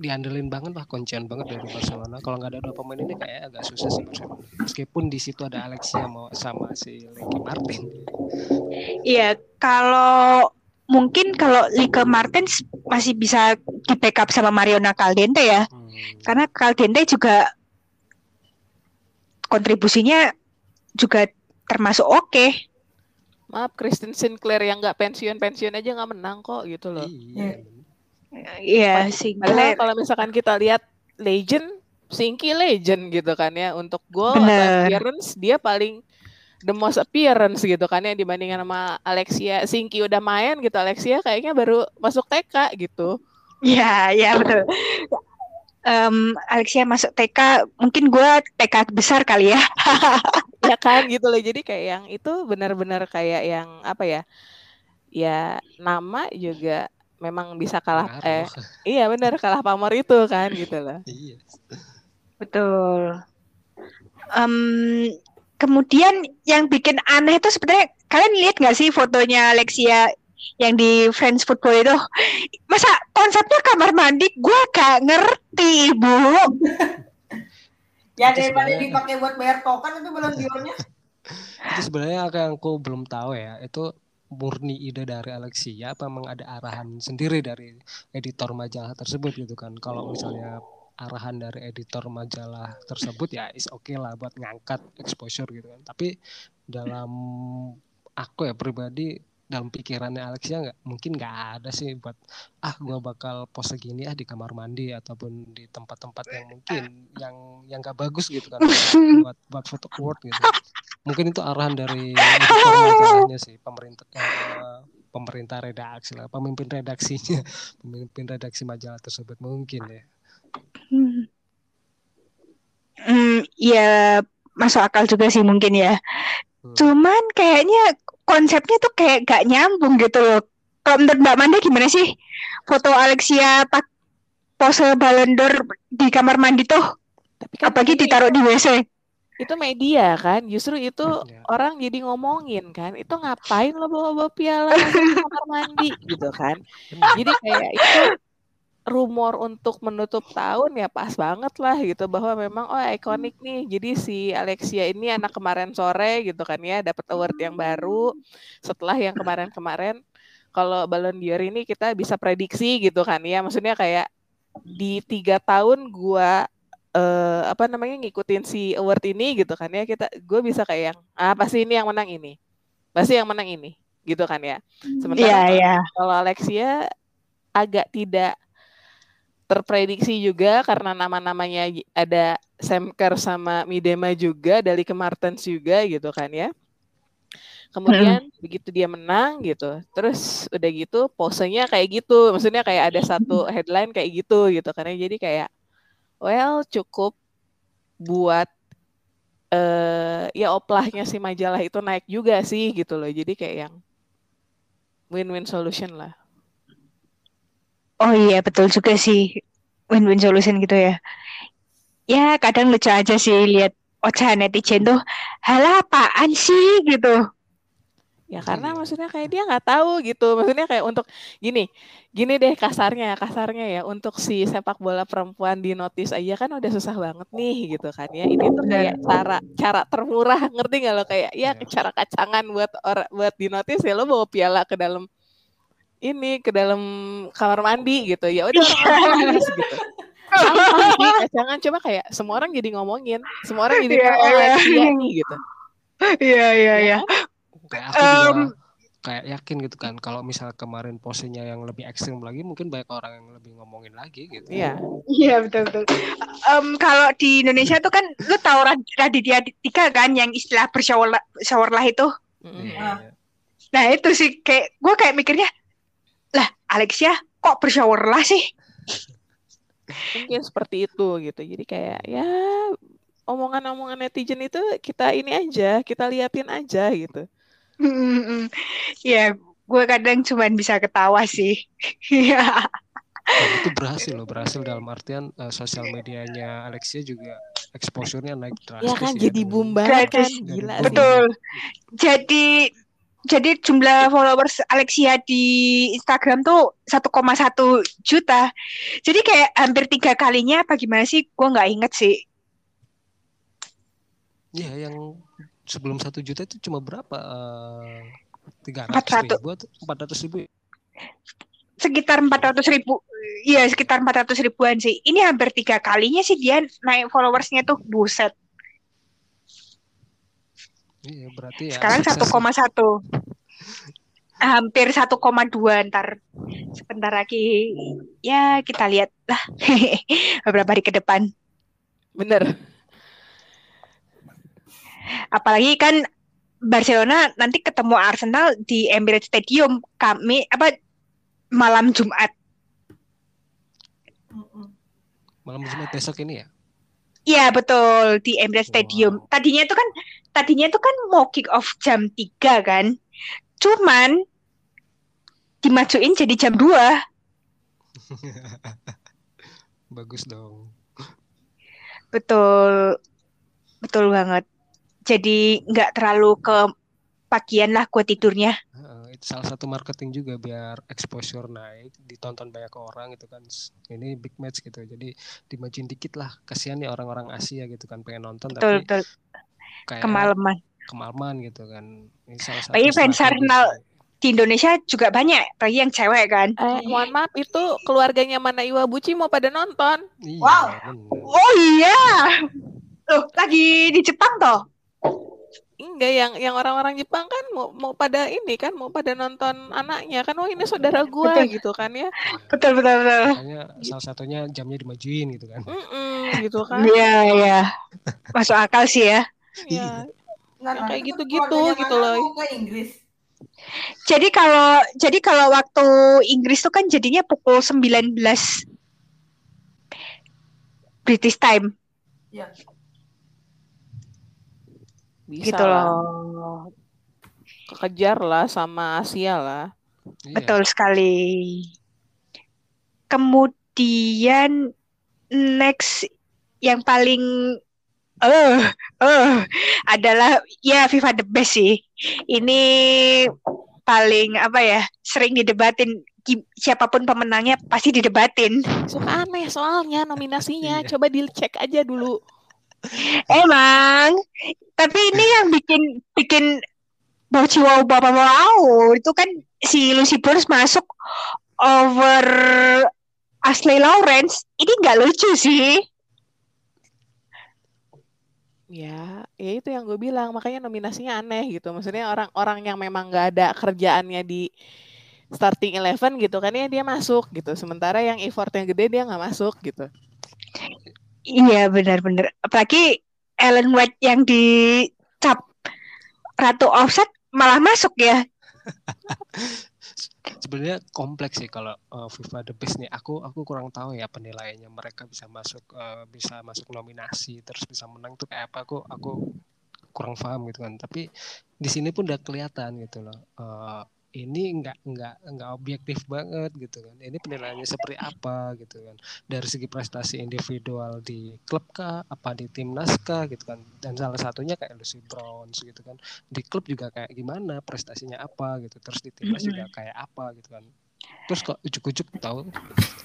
diandelin banget lah kuncian banget dari Barcelona kalau nggak ada dua pemain ini kayak agak susah sih Barcelona meskipun di situ ada Alexia mau sama si Ricky Martin
Iya, kalau mungkin kalau Liga Martens masih bisa di backup sama Mariona Caldente ya.
Hmm.
Karena Caldente juga kontribusinya juga termasuk oke.
Maaf, Kristen Sinclair yang nggak pensiun-pensiun aja nggak menang kok gitu loh.
Iya.
Iya
kalau misalkan kita lihat legend, Singki legend gitu kan ya. Untuk gol atau appearance dia paling the most appearance gitu kan ya dibandingkan sama Alexia. Singki udah main gitu, Alexia kayaknya baru masuk TK gitu.
Iya, iya betul. Em, Alexia masuk TK, mungkin gue TK besar kali ya. [laughs]
ya kan gitu loh. Jadi kayak yang itu benar-benar kayak yang apa ya? Ya nama juga memang bisa kalah eh iya benar kalah pamor itu kan gitu loh. [laughs]
Iya.
Betul. Em, kemudian yang bikin aneh itu sebenarnya kalian lihat nggak sih fotonya Alexia yang di French Football itu? Masa konsepnya kamar mandi? Gue gak ngerti, Bu.
Ya daripada
sebenarnya-
dipakai buat bayar token itu belum diornya.
Itu sebenarnya apa yang aku belum tahu ya. Itu murni ide dari Alexia apa memang ada arahan sendiri dari editor majalah tersebut gitu kan. Kalau misalnya arahan dari editor majalah tersebut ya is oke lah buat ngangkat exposure gitu kan. Tapi dalam aku ya pribadi dalam pikirannya Alexia nggak mungkin nggak ada sih buat ah gua bakal pose gini ah di kamar mandi ataupun di tempat-tempat yang mungkin yang yang nggak bagus gitu kan [laughs] buat buat foto award gitu mungkin itu arahan dari sih pemerintah eh, pemerintah redaksi lah pemimpin redaksinya [laughs] pemimpin redaksi majalah tersebut mungkin ya
Hmm. Hmm, ya masuk akal juga sih mungkin ya.
Hmm.
Cuman kayaknya konsepnya tuh kayak gak nyambung gitu loh. Kalau menurut Mbak Manda gimana sih? Foto Alexia pak pose Ballon d'Or di kamar mandi tuh,
Tapi kan
apalagi
ini
ditaruh di WC.
itu media kan, justru itu
Ya.
orang jadi ngomongin kan, itu ngapain lo bawa-bawa piala ke kamar mandi [laughs] gitu kan. Jadi kayak itu rumor untuk menutup tahun ya pas banget lah gitu. Bahwa memang oh ikonik nih. Jadi si Alexia ini anak kemarin sore gitu kan ya dapat award yang baru. Setelah yang kemarin-kemarin kalau Ballon d'Or ini kita bisa prediksi gitu kan ya. Maksudnya kayak di tiga tahun gua eh, apa namanya ngikutin si award ini gitu kan ya. Kita gue bisa kayak yang ah pasti ini yang menang ini. Pasti yang menang ini gitu kan ya. Sementara
Iya,
kalau-
iya.
kalau Alexia agak tidak terprediksi juga karena nama-namanya ada Sam Kerr sama Midema juga dari Martens juga gitu kan ya. Kemudian begitu dia menang gitu, terus udah gitu posenya kayak gitu, maksudnya kayak ada satu headline kayak gitu gitu karena jadi kayak well cukup buat eh ya oplahnya si majalah itu naik juga sih gitu loh. Jadi kayak yang win-win solution lah.
Oh iya, betul juga sih. win-win solution gitu ya. Ya kadang lucu aja sih lihat ocehan netizen tuh, halah apaan sih gitu.
Ya karena
Iya.
maksudnya kayak dia nggak tahu gitu. Maksudnya kayak untuk gini, gini deh kasarnya, kasarnya ya untuk si sepak bola perempuan di notice aja kan udah susah banget nih gitu kan ya. Ini tuh kayak cara cara termurah ngerti nggak lo kayak ya
Iya.
cara kacangan buat orang buat di notice ya lo bawa piala ke dalam ini ke dalam kamar mandi gitu ya udah [laughs] orang notice gitu. Sih kacangan coba kayak semua orang jadi ngomongin, semua orang jadi
Iya,
tahu oh
iya.
dia nih gitu.
Iya iya
Ya
iya.
kan?
kayak aku juga
Em,
kayak yakin gitu kan kalau misal kemarin posenya yang lebih ekstrim lagi mungkin banyak orang yang lebih ngomongin lagi gitu
Iya.
Iya betul betul. Em, kalau di Indonesia tuh kan lu tahu Rad- Raditya Dika kan yang istilah bershower shower lah itu.
Mm-mm.
Iya, iya.
Nah itu sih kayak gue kayak mikirnya lah Alexia kok bershower lah sih?
mungkin seperti itu gitu jadi kayak ya omongan-omongan netizen itu kita ini aja kita liatin aja gitu
Hmm, ya gue kadang cuman bisa ketawa sih. Iya.
Dan itu berhasil loh berhasil dalam artian eh, sosial medianya Alexia juga exposure-nya naik drastis
ya kan
ya
jadi boom banget kan gila sih
Betul. Jadi jadi jumlah followers Alexia di Instagram tuh 1,1 juta. Jadi kayak hampir tiga kalinya apa gimana sih? Gue nggak inget sih.
Iya yang sebelum satu juta itu cuma berapa tiga ratus
400.
ribu atau empat ratus ribu ya?
Sekitar 400 ribu. Iya sekitar 400 ribuan sih. Ini hampir tiga kalinya sih dia naik followersnya tuh buset.
Iya berarti ya
Sekarang
sukses
1,1. Hampir 1,2 ntar. Sebentar lagi ya kita lihat lah [laughs] beberapa hari ke depan.
bener
Apalagi kan Barcelona nanti ketemu Arsenal di Emirates Stadium kami apa malam Jumat.
Malam Jumat besok ini ya
Iya betul di Emirates Stadium.
Wow.
Tadinya itu kan tadinya itu kan mau kick off jam 3 kan. Cuman dimajuin jadi jam 2. [laughs]
bagus dong
Betul. Betul banget. Jadi nggak terlalu ke pagian lah gue tidurnya.
Itu salah satu marketing juga biar exposure naik ditonton banyak orang gitu kan ini big match gitu jadi dimajuin dikit lah kasihan ya orang-orang Asia gitu kan pengen nonton
Betul
tapi
betul.
kayak
Kemalaman.
kemalaman gitu kan ini salah satu
Apalagi fans Arsenal di Indonesia juga banyak, apalagi yang cewek kan.
eh mohon maaf itu keluarganya mana Iwabuchi mau pada nonton
iya
Wow.
bener.
Oh iya. Loh, lagi di Jepang toh?
Enggak yang yang orang-orang Jepang kan mau mau pada ini kan mau pada nonton anaknya kan oh ini saudara gua
Betul.
gitu kan ya
Betul betul betul.
makanya salah satunya jamnya dimajuin gitu kan
Mm-mm, gitu kan
Iya iya. Masuk akal sih ya.
ya
Nggak,
Yang
nanti
kayak gitu-gitu gitu loh.
ke Inggris.
Jadi kalau jadi kalau waktu Inggris tuh kan jadinya pukul 19 British time
Ya.
Bisa
gitu
lah
loh.
kekejar lah sama Asia lah
iya
Betul sekali. Kemudian next yang paling eh eh adalah ya FIFA the best sih. Ini paling apa ya sering didebatin siapa pun pemenangnya pasti didebatin.
suka aneh soalnya nominasinya
Iya.
coba dicek aja dulu [laughs]
Emang, tapi ini yang bikin bikin bau ciwau bapak mau. Itu kan si Lucy Bronze masuk over Ashley Lawrence. Ini nggak lucu sih.
ya ya itu yang gue bilang. Makanya nominasinya aneh gitu. Maksudnya orang-orang yang memang nggak ada kerjaannya di starting eleven gitu kan ya dia masuk gitu. Sementara yang effortnya gede dia nggak masuk gitu
Iya benar-benar. Apalagi Ellen White yang dicap ratu offset malah masuk ya. [laughs]
sebenarnya kompleks sih kalau uh, FIFA The Best nih aku aku kurang tahu ya penilaiannya mereka bisa masuk uh, bisa masuk nominasi terus bisa menang tuh kayak apa aku aku kurang paham gitu kan tapi di sini pun udah kelihatan gitu loh uh, ini nggak nggak nggak objektif banget gitu kan. Ini penilaiannya seperti apa gitu kan. Dari segi prestasi individual di klub kah apa di timnas kah gitu kan. Dan salah satunya kayak Lucy Bronze gitu kan. Di klub juga kayak gimana prestasinya apa gitu. Terus di timnas juga kayak apa gitu kan. Terus kok ujuk-ujuk tahu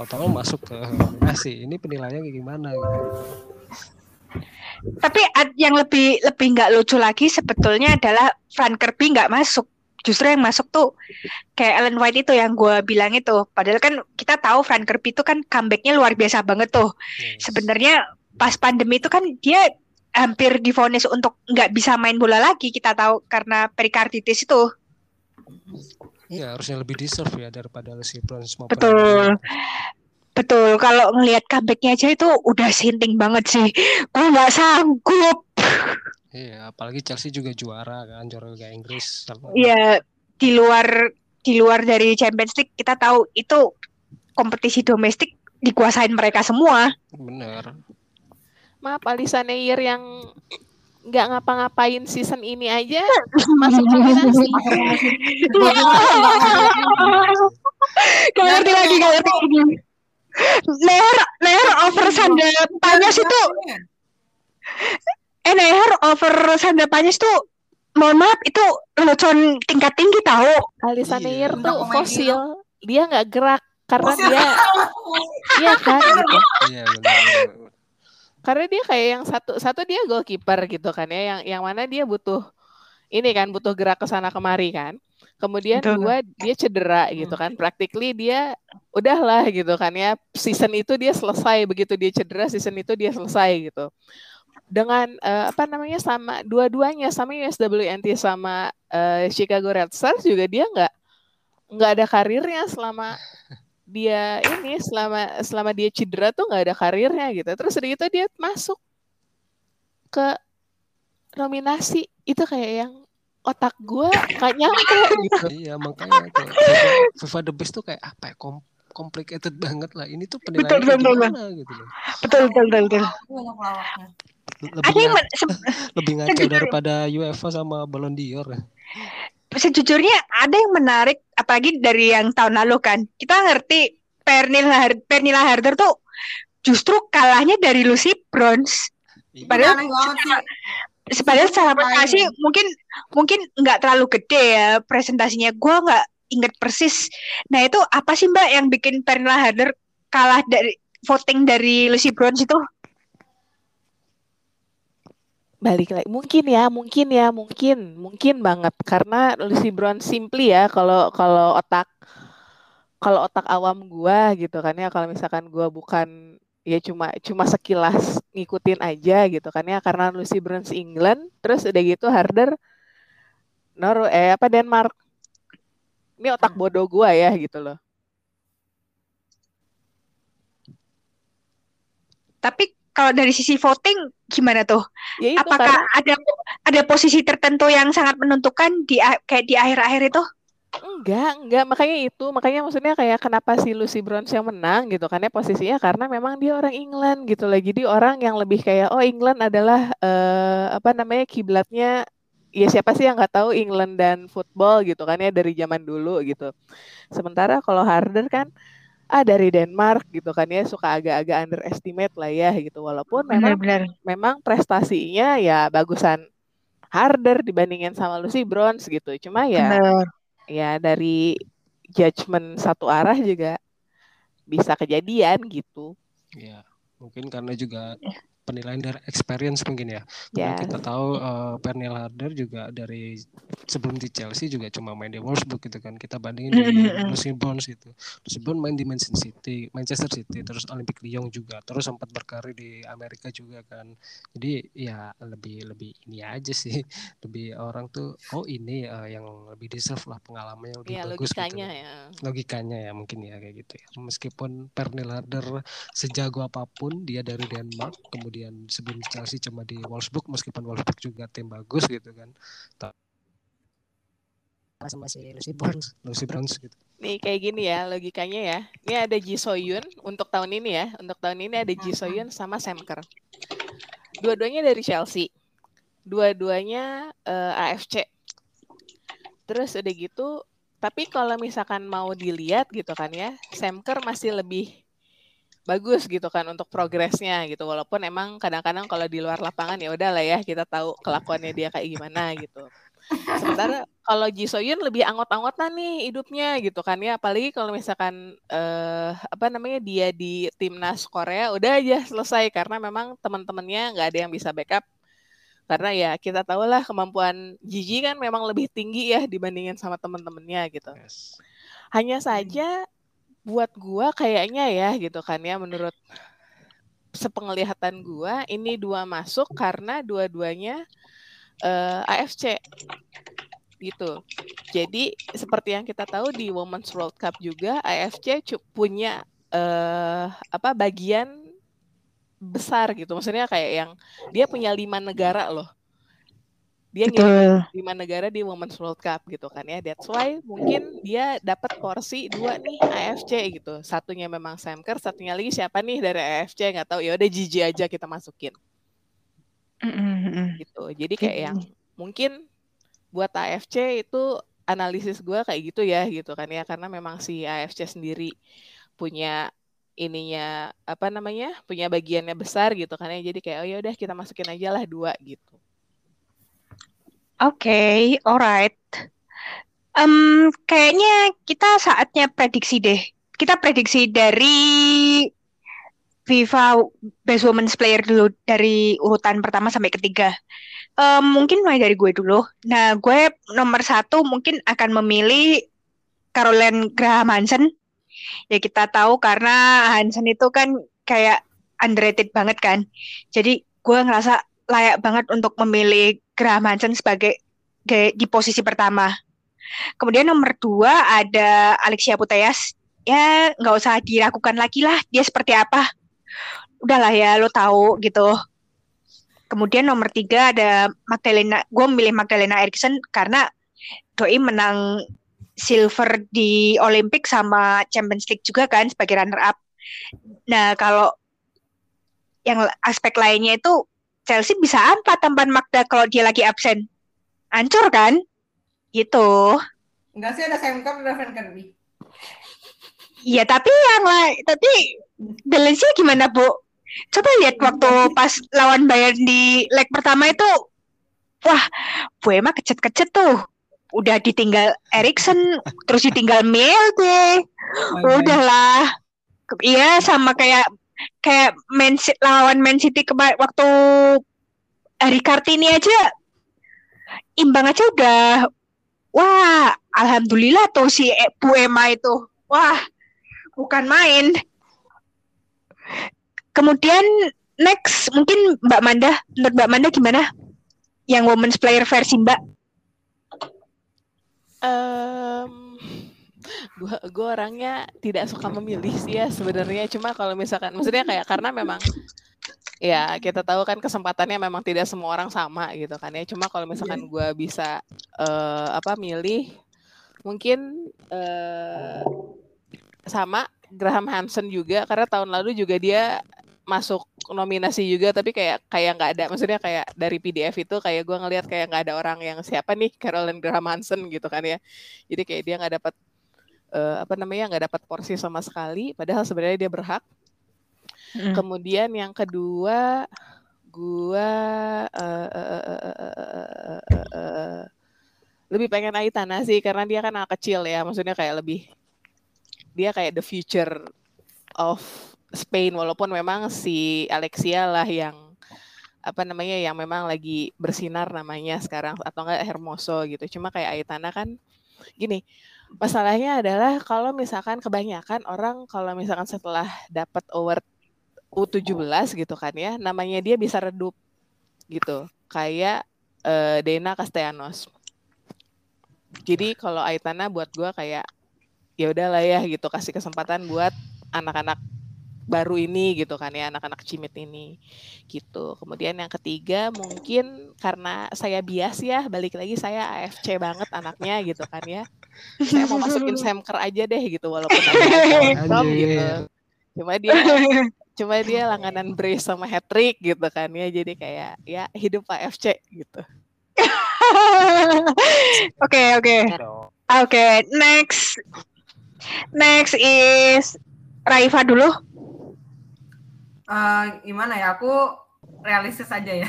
tahu-tahu masuk ke nominasi ini penilaiannya kayak gimana gitu.
Tapi yang lebih lebih nggak lucu lagi sebetulnya adalah Frank Kirby nggak masuk. Justru yang masuk tuh kayak Ellen White itu yang gue bilang itu. Padahal kan kita tahu Frank Kirby itu kan comebacknya luar biasa banget tuh.
Yes.
Sebenarnya pas pandemi itu kan dia hampir divonis untuk nggak bisa main bola lagi. Kita tahu karena perikarditis itu.
ya harusnya lebih deserve ya daripada Bronze maupun
Betul. Betul. Kalau ngelihat comebacknya aja itu udah sinting banget sih. Gue nggak sanggup.
Iya, apalagi Chelsea juga juara kan, juara Liga Inggris sama
Iya, di luar di luar dari Champions League kita tahu itu kompetisi domestik dikuasain mereka semua.
bener.
Maaf Alisa Neyer yang nggak ngapa-ngapain season ini aja [laughs] masuk nominasi.
Gak ngerti lagi, gak ngerti lagi. Neher, Neher over Sanda Panyas itu, eh Neher over Panyas itu, mohon maaf itu lelucon tingkat tinggi tahu.
Alisa
Iya.
Udah
tuh fosil. Dia nggak gerak karena
Fosil.
dia [laughs] iya kan gitu.
Iya.
Karena dia kayak yang satu satu dia goalkeeper gitu kan ya yang yang mana dia butuh ini kan butuh gerak ke sana kemari kan. Kemudian
Betul.
dua dia cedera gitu kan. Practically dia udahlah gitu kan ya. Season itu dia selesai begitu dia cedera season itu dia selesai gitu. Dengan eh, apa namanya sama dua-duanya sama USWNT sama eh, Chicago Red Stars juga dia nggak nggak ada karirnya selama dia ini selama selama dia cedera tuh nggak ada karirnya gitu terus udah gitu dia masuk ke nominasi itu kayak yang otak gue gak nyampe gitu
Iya, makanya tuh FIFA, The Best tuh kayak apa ya? Kom complicated banget lah. Ini tuh
Betul,
penilaiannya
betul, betul.
gimana gitu loh.
Betul, betul, betul, betul.
Lebih,
Ada yang
ngaco,
men- se- [laughs]
lebih ngaco
sejujurnya-
daripada UEFA sama Ballon d'Or.
sejujurnya ada yang menarik apalagi dari yang tahun lalu kan kita ngerti Pernil Har Pernilla Harder tuh justru kalahnya dari Lucy Bronze
Iya.
Padahal-
banget sih.
sebenarnya secara prestasi mungkin mungkin nggak terlalu gede ya presentasinya gue nggak inget persis nah itu apa sih mbak yang bikin Pernilla Harder kalah dari voting dari Lucy Bronze itu
balik lagi. Mungkin ya mungkin ya mungkin mungkin banget. Karena Lucy Brown simply ya kalau kalau otak kalau otak awam gua gitu kan ya kalau misalkan gua bukan ya cuma cuma sekilas ngikutin aja gitu kan ya. Karena Lucy Bronze England terus udah gitu Harder Nor eh apa Denmark. Ini otak bodoh gua ya gitu loh.
Tapi kalau dari sisi voting gimana tuh
ya itu
apakah
karena
ada ada posisi tertentu yang sangat menentukan di kayak di akhir-akhir itu
Enggak, enggak. Makanya itu, makanya maksudnya kayak kenapa si Lucy Bronze yang menang gitu kan ya posisinya karena memang dia orang England gitu lah. Jadi orang yang lebih kayak oh England adalah eh, apa namanya kiblatnya ya siapa sih yang nggak tahu England dan football gitu kan ya dari zaman dulu gitu. Sementara kalau Harder kan ah dari Denmark gitu kan ya suka agak-agak underestimate lah ya gitu. Walaupun memang
benar-benar
memang prestasinya ya bagusan Harder dibandingin sama Lucy Bronze gitu. Cuma ya
benar
ya dari judgement satu arah juga bisa kejadian gitu.
Iya, mungkin karena juga penilaian dari experience mungkin ya. Karena kita tahu eh, Pernil Harder juga dari sebelum di Chelsea juga cuma main di Wolfsburg gitu kan. Kita bandingin di. Lucy Bronze gitu. Lucy Bronze main di Manchester City, Manchester City, terus Olympic Lyon juga, terus sempat berkarir di Amerika juga kan. Jadi ya lebih lebih ini aja sih, [laughs] lebih orang tuh oh ini eh, yang lebih deserve lah pengalaman yang lebih
Ya
bagus
logikanya
gitu.
ya.
Logikanya ya mungkin ya kayak gitu ya. Meskipun Pernil Harder sejago apa pun dia dari Denmark, kemudian sebelum di Chelsea cuma di Wolfsburg meskipun Wolfsburg juga tim bagus gitu kan. Sama si Lucy Bronze, Lucy Bronze gitu.
Nih kayak gini ya logikanya ya. Ini ada Ji Soyun untuk tahun ini ya. Untuk tahun ini ada Ji Soyun sama Sam Kerr. Dua-duanya dari Chelsea. Dua-duanya eh, AFC. Terus udah gitu Tapi kalau misalkan mau dilihat gitu kan ya, Semker masih lebih bagus gitu kan untuk progresnya gitu. Walaupun emang kadang-kadang kalau di luar lapangan ya udah lah ya kita tahu kelakuannya dia kayak gimana gitu. Sementara kalau Ji Soyun lebih angot-angotan nih hidupnya gitu kan ya. Apalagi kalau misalkan eh, apa namanya dia di timnas Korea udah aja selesai karena memang teman-temannya nggak ada yang bisa backup. Karena ya kita tahu lah kemampuan Gigi kan memang lebih tinggi ya dibandingin sama teman-temannya gitu.
Yes.
Hanya saja buat gua kayaknya ya gitu kan ya menurut sepenglihatan gua ini dua masuk karena dua-duanya eh, AFC gitu. Jadi seperti yang kita tahu di Women's World Cup juga AFC punya eh apa bagian besar gitu. Maksudnya kayak yang dia punya lima negara loh. Dia ngirim lima negara di Women's World Cup gitu kan ya. That's why mungkin dia dapat porsi dua nih AFC gitu. Satunya memang Samker, satunya lagi siapa nih dari AFC nggak tahu. Ya udah Gigi aja kita masukin
Mm-mm.
gitu. Jadi kayak yang mungkin buat AFC itu analisis gue kayak gitu ya gitu kan ya karena memang si AFC sendiri punya ininya apa namanya punya bagiannya besar gitu kan ya jadi kayak oh ya udah kita masukin aja lah dua gitu
Oke, alright. Em, kayaknya kita saatnya prediksi deh. Kita prediksi dari FIFA Best Women's Player dulu dari urutan pertama sampai ketiga. Em, mungkin mulai dari gue dulu. Nah, gue nomor satu mungkin akan memilih Caroline Graham Hansen. Ya kita tahu karena Hansen itu kan kayak underrated banget kan. Jadi gue ngerasa layak banget untuk memilih Graham Hansen sebagai di posisi pertama. Kemudian nomor dua ada Alexia Putellas. Ya nggak usah diragukan lagi lah dia seperti apa. Udahlah ya lo tahu gitu. Kemudian nomor tiga ada Magdalena. Gue memilih Magdalena Eriksson karena Doi menang silver di Olympic sama Champions League juga kan sebagai runner up. Nah kalau yang aspek lainnya itu Chelsea bisa apa tanpa Magda kalau dia lagi absen? Hancur kan? Gitu.
Enggak sih ada Semker ada Van Kirby.
Iya, tapi yang lain, tapi balance-nya gimana, Bu? Coba lihat waktu pas lawan Bayern di leg pertama itu, wah, Bu Emma kecet-kecet tuh. Udah ditinggal Erikson, terus ditinggal Milde. Udahlah. Iya, sama kayak kayak Man City, lawan Man City kemarin waktu hari Kartini aja imbang aja udah. Wah alhamdulillah tuh si E- Bu Emma itu. Wah bukan main. Kemudian next mungkin Mbak Manda menurut Mbak Manda gimana? Yang women's player versi Mbak?
Em, gua gua orangnya tidak suka memilih sih ya sebenarnya. Cuma kalau misalkan maksudnya kayak karena memang ya kita tahu kan kesempatannya memang tidak semua orang sama gitu kan ya. Cuma kalau misalkan gua bisa eh, apa milih mungkin eh, sama Graham Hansen juga. Karena tahun lalu juga dia masuk nominasi juga tapi kayak kayak nggak ada maksudnya kayak dari PDF itu kayak gua ngelihat kayak nggak ada orang yang siapa nih Caroline Graham Hansen gitu kan ya. Jadi kayak dia nggak dapat uh, apa namanya nggak dapat porsi sama sekali padahal sebenarnya dia berhak mm. kemudian yang kedua gua uh, uh, uh, uh, uh, uh, uh, lebih pengen Aitana sih karena dia kan anak kecil ya maksudnya kayak lebih dia kayak the future of Spain walaupun memang si Alexia lah yang apa namanya yang memang lagi bersinar namanya sekarang atau enggak Hermoso gitu cuma kayak Aitana kan gini masalahnya adalah kalau misalkan kebanyakan orang kalau misalkan setelah dapat award U17 gitu kan ya, namanya dia bisa redup gitu. Kayak eh, Dena Castellanos. Jadi kalau Aitana buat gua kayak ya udahlah ya gitu kasih kesempatan buat anak-anak baru ini gitu kan ya anak-anak cimit ini gitu kemudian yang ketiga mungkin karena saya bias ya balik lagi saya AFC banget anaknya gitu kan ya saya mau masukin [laughs] Semker aja deh gitu walaupun [laughs] Tom gitu cuma dia [laughs] cuma dia langganan brace sama hat trick gitu kan ya jadi kayak ya hidup AFC gitu
Oke, oke. Oke, next. Next is Raifa dulu.
Eh, gimana ya? Aku realistis aja ya.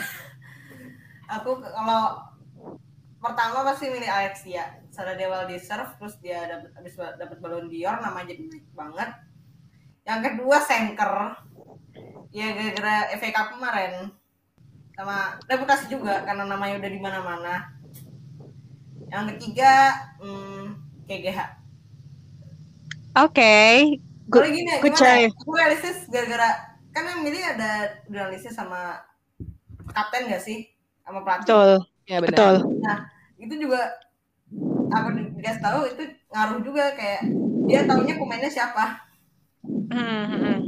[laughs] Aku kalau pertama pasti milih Alexia. Sarah Dewa deserve, terus dia dapat habis dapat Ballon d'Or, nama jadi naik banget. Yang kedua Senker. Ya gara-gara FA Cup kemarin. Sama reputasi juga karena namanya udah di mana-mana. Yang ketiga hmm, KGH.
Oke. Good-
Kalau gini,
good
gimana ya?
choice.
Aku realistis gara-gara kan yang milih ada realistis sama kapten gak sih? Sama pelatih.
Betul,
Ya benar.
betul.
Itu juga aku di- dikasih tahu itu ngaruh juga kayak dia taunya pemainnya siapa.
Hmm, hmm, hmm.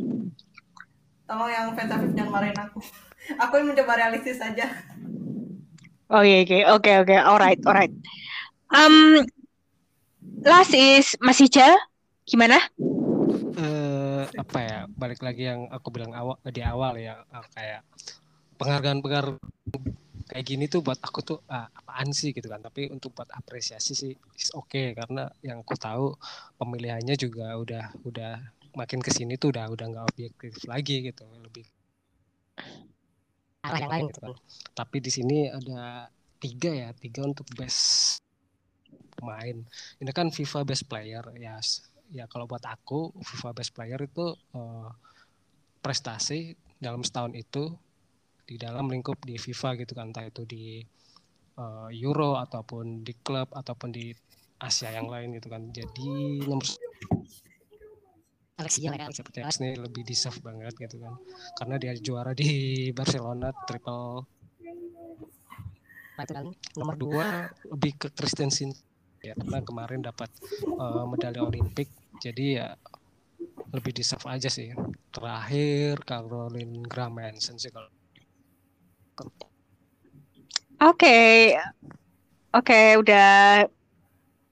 Tolong yang fans Afif jangan marahin aku. [laughs] Aku yang mencoba realistis aja.
Oke, oke, oke, oke. Alright, alright. Um, last is Mas Ijal. Gimana?
Apa ya balik lagi yang aku bilang awal di awal ya eh, kayak penghargaan penghargaan kayak gini tuh buat aku tuh ah, apaan sih gitu kan. Tapi untuk buat apresiasi sih is oke karena yang aku tahu pemilihannya juga udah udah makin ke sini tuh udah udah nggak objektif lagi gitu lebih arah yang lain gitu kan. tapi di sini ada tiga ya tiga untuk best pemain. Ini kan FIFA best player ya ya kalau buat aku FIFA best player itu eh, prestasi dalam setahun itu di dalam lingkup di FIFA gitu kan. Entah itu di eh, Euro ataupun di klub ataupun di Asia yang lain gitu kan. Jadi nomor Alexia ini lebih deserve banget gitu kan. Karena dia juara di Barcelona triple nomor dua. lebih ke Christensen ya karena kemarin dapat eh, medali Olimpik jadi ya lebih deserve aja sih terakhir Caroline Graham Hansen sih kalau
Oke, oke, udah,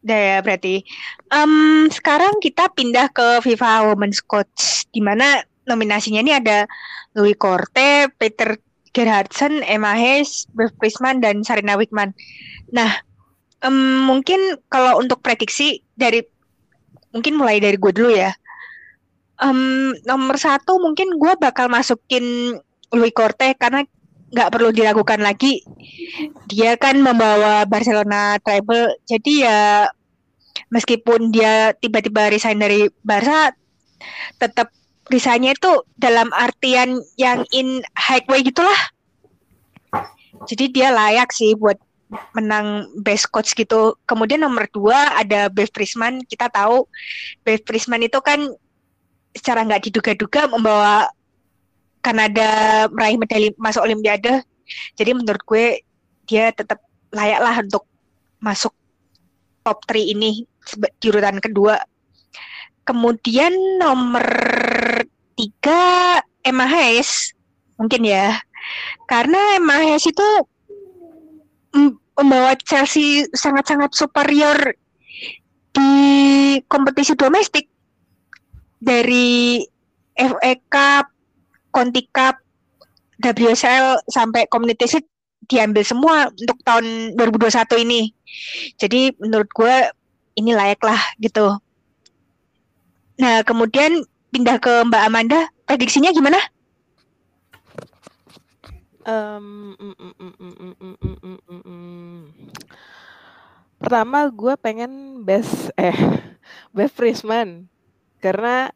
udah ya berarti. Em, sekarang kita pindah ke FIFA Women's Coach, di mana nominasinya ini ada Louis Korte, Peter Gerhardsen, Emma Hayes, Bev Prisman, dan Sarina Wickman. Nah, em, mungkin kalau untuk prediksi dari, mungkin mulai dari gue dulu ya. Em, nomor satu mungkin gue bakal masukin Louis Korte karena nggak perlu diragukan lagi dia kan membawa Barcelona treble jadi ya meskipun dia tiba-tiba resign dari Barca tetap resignnya itu dalam artian yang in high way gitulah jadi dia layak sih buat menang best coach gitu. Kemudian nomor dua ada Bev Prisman. Kita tahu Bev Prisman itu kan secara nggak diduga-duga membawa Kanada meraih medali masuk Olimpiade. Jadi menurut gue dia tetap layak lah untuk masuk top 3 ini di urutan kedua. Kemudian nomor tiga Emma Hayes. Mungkin ya, karena Emma Hayes itu membawa Chelsea sangat-sangat superior di kompetisi domestik dari FA Cup, Conti Cup, WSL sampai Community Shield diambil semua untuk tahun 2021 ini. Jadi menurut gue ini layak lah gitu. Nah kemudian pindah ke Mbak Amanda, prediksinya gimana?
Pertama gue pengen best eh, best freshman karena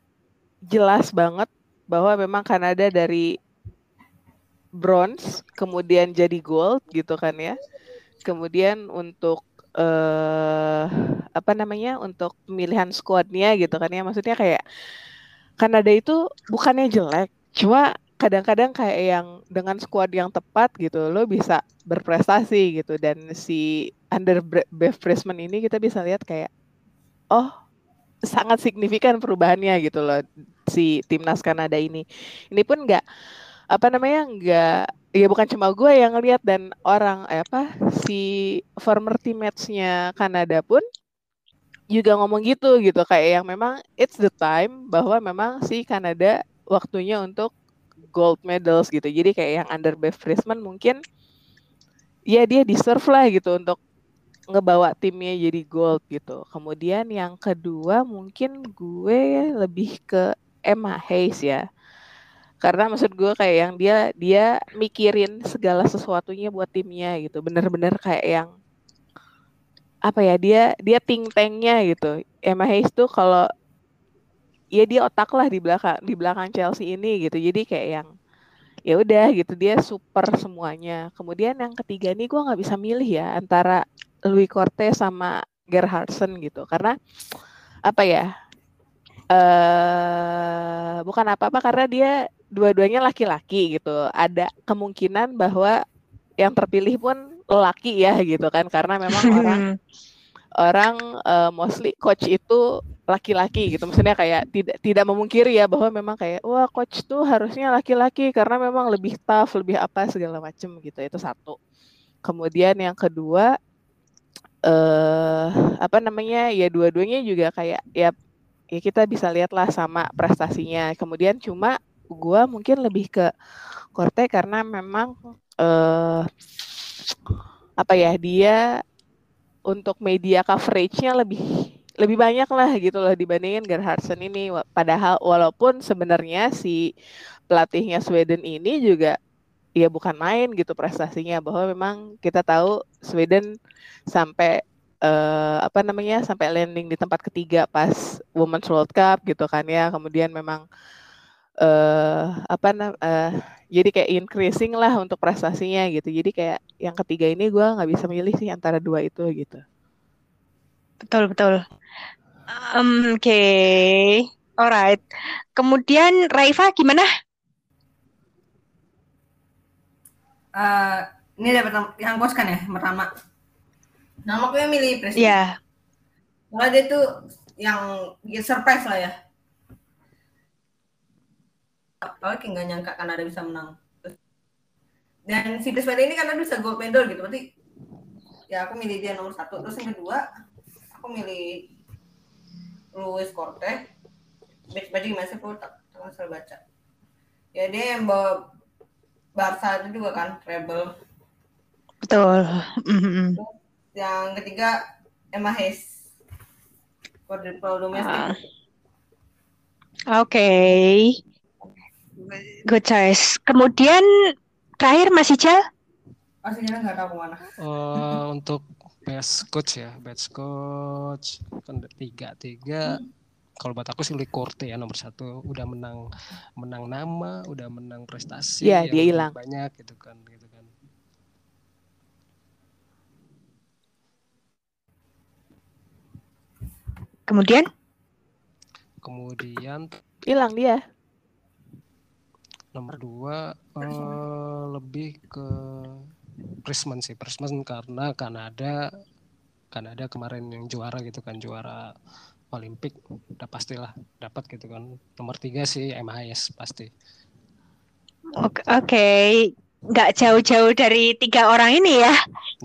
jelas banget bahwa memang Kanada dari bronze, kemudian jadi gold gitu kan ya. Kemudian untuk, eee, apa namanya, untuk pemilihan squadnya gitu kan ya, maksudnya kayak Kanada itu bukannya jelek, cuma kadang-kadang kayak yang dengan squad yang tepat gitu lo bisa berprestasi gitu dan si under Prisman ini kita bisa lihat kayak oh sangat signifikan perubahannya gitu loh si timnas Kanada ini. Ini pun nggak apa namanya nggak ya bukan cuma gue yang lihat dan orang eh, apa si former teammates-nya Kanada pun juga ngomong gitu gitu kayak yang memang it's the time bahwa memang si Kanada waktunya untuk gold medals gitu. Jadi kayak yang under Prisman mungkin ya dia deserve lah gitu untuk ngebawa timnya jadi gold gitu. Kemudian yang kedua mungkin gue lebih ke Emma Hayes ya. Karena maksud gue kayak yang dia dia mikirin segala sesuatunya buat timnya gitu. Bener-bener kayak yang apa ya dia dia think tanknya gitu. Emma Hayes tuh kalau ya dia otak lah di belakang di belakang Chelsea ini gitu. Jadi kayak yang ya udah gitu dia super semuanya. Kemudian yang ketiga nih gue nggak bisa milih ya antara Louis Cortez sama Gerhardsen gitu karena apa ya eh bukan apa-apa karena dia dua-duanya laki-laki gitu ada kemungkinan bahwa yang terpilih pun laki ya gitu kan karena memang orang orang uh, mostly coach itu laki-laki gitu. Maksudnya kayak tidak tidak memungkiri ya bahwa memang kayak wah coach tuh harusnya laki-laki karena memang lebih tough lebih apa segala macem gitu. Itu satu. Kemudian yang kedua eh apa namanya ya dua-duanya juga kayak ya ya kita bisa lihatlah sama prestasinya. Kemudian cuma gue mungkin lebih ke Korte karena memang eh apa ya dia untuk media coveragenya lebih lebih banyak lah gitu loh dibandingin Gerhardsen ini. Padahal walaupun sebenarnya si pelatihnya Sweden ini juga ya bukan main gitu prestasinya bahwa memang kita tahu Sweden sampai uh, apa namanya sampai landing di tempat ketiga pas Women's World Cup gitu kan ya kemudian memang uh, apa uh, jadi kayak increasing lah untuk prestasinya gitu. Jadi kayak yang ketiga ini gue nggak bisa milih sih antara dua itu gitu.
Betul betul. Um, oke. Okay. alright. Kemudian Raifa gimana?
Uh, ini dapat yang bos kan ya pertama? Nama yang milih presiden.
Iya.
yeah. dia tuh yang ya surprise lah ya Apalagi nggak nyangka Kanada bisa menang dan si Chris ini karena bisa gold medal gitu berarti ya aku milih dia nomor satu terus yang kedua aku milih Luis Corte baca gimana sih aku tak tak baca ya dia yang bawa Barca itu juga kan Rebel.
Betul. Mm-hmm.
Yang ketiga Emma Hayes. Quadruple domestic. Uh,
Oke. Okay. Good choice. Kemudian terakhir Mas Ical?
Ical nggak tahu mana.
Uh, untuk best coach ya, best coach kan tiga tiga. Hmm kalau buat aku sih Lee Korte ya nomor satu udah menang menang nama udah menang prestasi
ya, dia hilang
banyak gitu kan gitu kan
kemudian
kemudian
hilang dia
nomor dua uh, lebih ke Prisman sih. Prisman karena Kanada Kanada kemarin yang juara gitu kan juara Olimpik udah pastilah dapat gitu kan. Nomor tiga sih MHS pasti.
Oke. Okay. nggak jauh-jauh dari tiga orang ini ya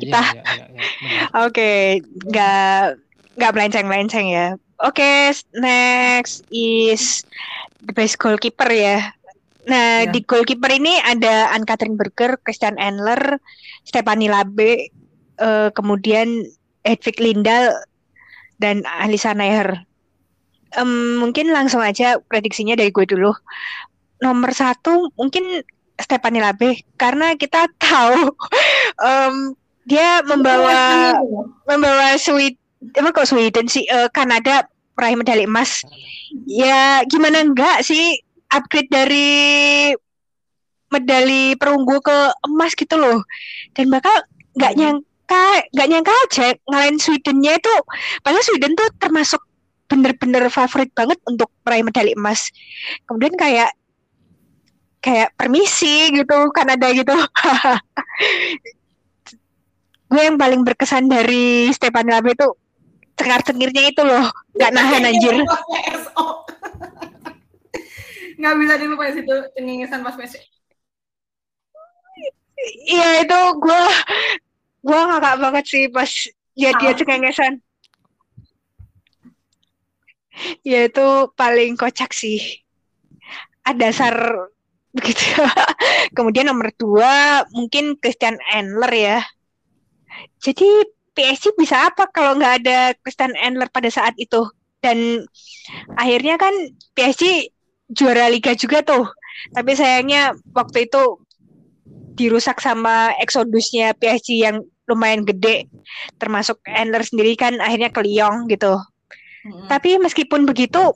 kita. Iya, iya, iya, iya, oke okay. nggak nggak melenceng-melenceng ya. Oke okay, next is the best goalkeeper ya nah yeah. di goalkeeper ini ada Anne Catherine Berger Christian Endler Stephanie Labe uh, kemudian Hedvig Lindahl dan Alisa Nair. Um, mungkin langsung aja prediksinya dari gue dulu. Nomor satu mungkin Stephanie Labe karena kita [laughs] tahu um, dia membawa membawa Sweden, emang kok Sweden sih uh, Kanada meraih medali emas. Ya gimana enggak sih upgrade dari medali perunggu ke emas gitu loh. Dan bakal nggak hmm. nyangka nggak nyangka aja ngalahin Swedennya itu. Padahal Sweden tuh termasuk bener-bener favorit banget untuk meraih medali emas. Kemudian kayak kayak permisi gitu Kanada gitu. [laughs] Gue yang paling berkesan dari Stefan Labe itu cengar cengirnya itu loh. Nggak nahan anjir
nggak bisa dilupain situ cengengesan pas Messi
Iya itu gue gue ngakak banget sih pas ya dia cengengesan. Ya itu paling kocak sih. Ada dasar begitu. [laughs] Kemudian nomor dua mungkin Christian Endler ya. Jadi PSG bisa apa kalau nggak ada Christian Endler pada saat itu? Dan akhirnya kan PSG juara liga juga tuh tapi sayangnya waktu itu dirusak sama eksodusnya PSG yang lumayan gede termasuk Endler sendiri kan akhirnya ke Lyon gitu
Mm-mm.
tapi meskipun begitu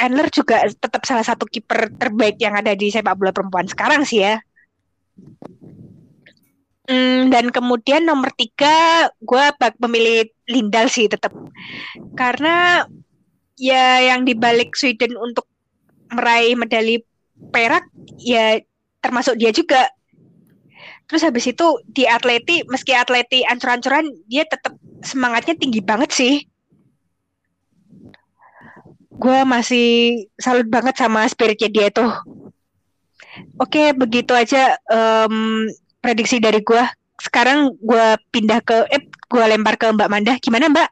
Endler juga tetap salah satu kiper terbaik yang ada di sepak bola perempuan sekarang sih ya Hmm, dan kemudian nomor tiga, gue memilih Lindal sih tetap. Karena ya yang dibalik Sweden untuk meraih medali perak, ya termasuk dia juga. Terus habis itu di atleti, meski atleti ancur-ancuran, dia tetap semangatnya tinggi banget sih. Gue masih salut banget sama spiritnya dia tuh. Oke, begitu aja em, prediksi dari gue. Sekarang gue pindah ke, eh, gue lempar ke Mbak Manda. Gimana Mbak?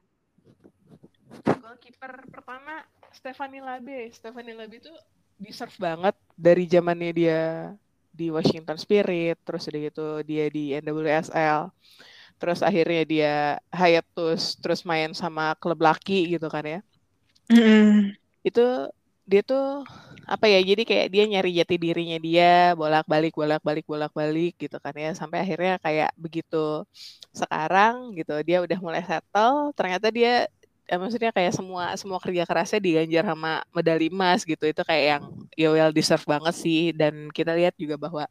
Goalkeeper pertama Stephanie Labe. Stephanie Labe itu deserve banget dari zamannya dia di Washington Spirit, terus udah gitu dia di NWSL. Terus akhirnya dia hiatus, terus main sama klub laki gitu kan ya.
Mm-mm.
Itu dia tuh apa ya jadi kayak dia nyari jati dirinya dia bolak-balik bolak-balik bolak-balik gitu kan ya sampai akhirnya kayak begitu sekarang gitu dia udah mulai settle ternyata dia eh, maksudnya kayak semua semua kerja kerasnya diganjar sama medali emas gitu. Itu kayak yang ya well deserve banget sih. Dan kita lihat juga bahwa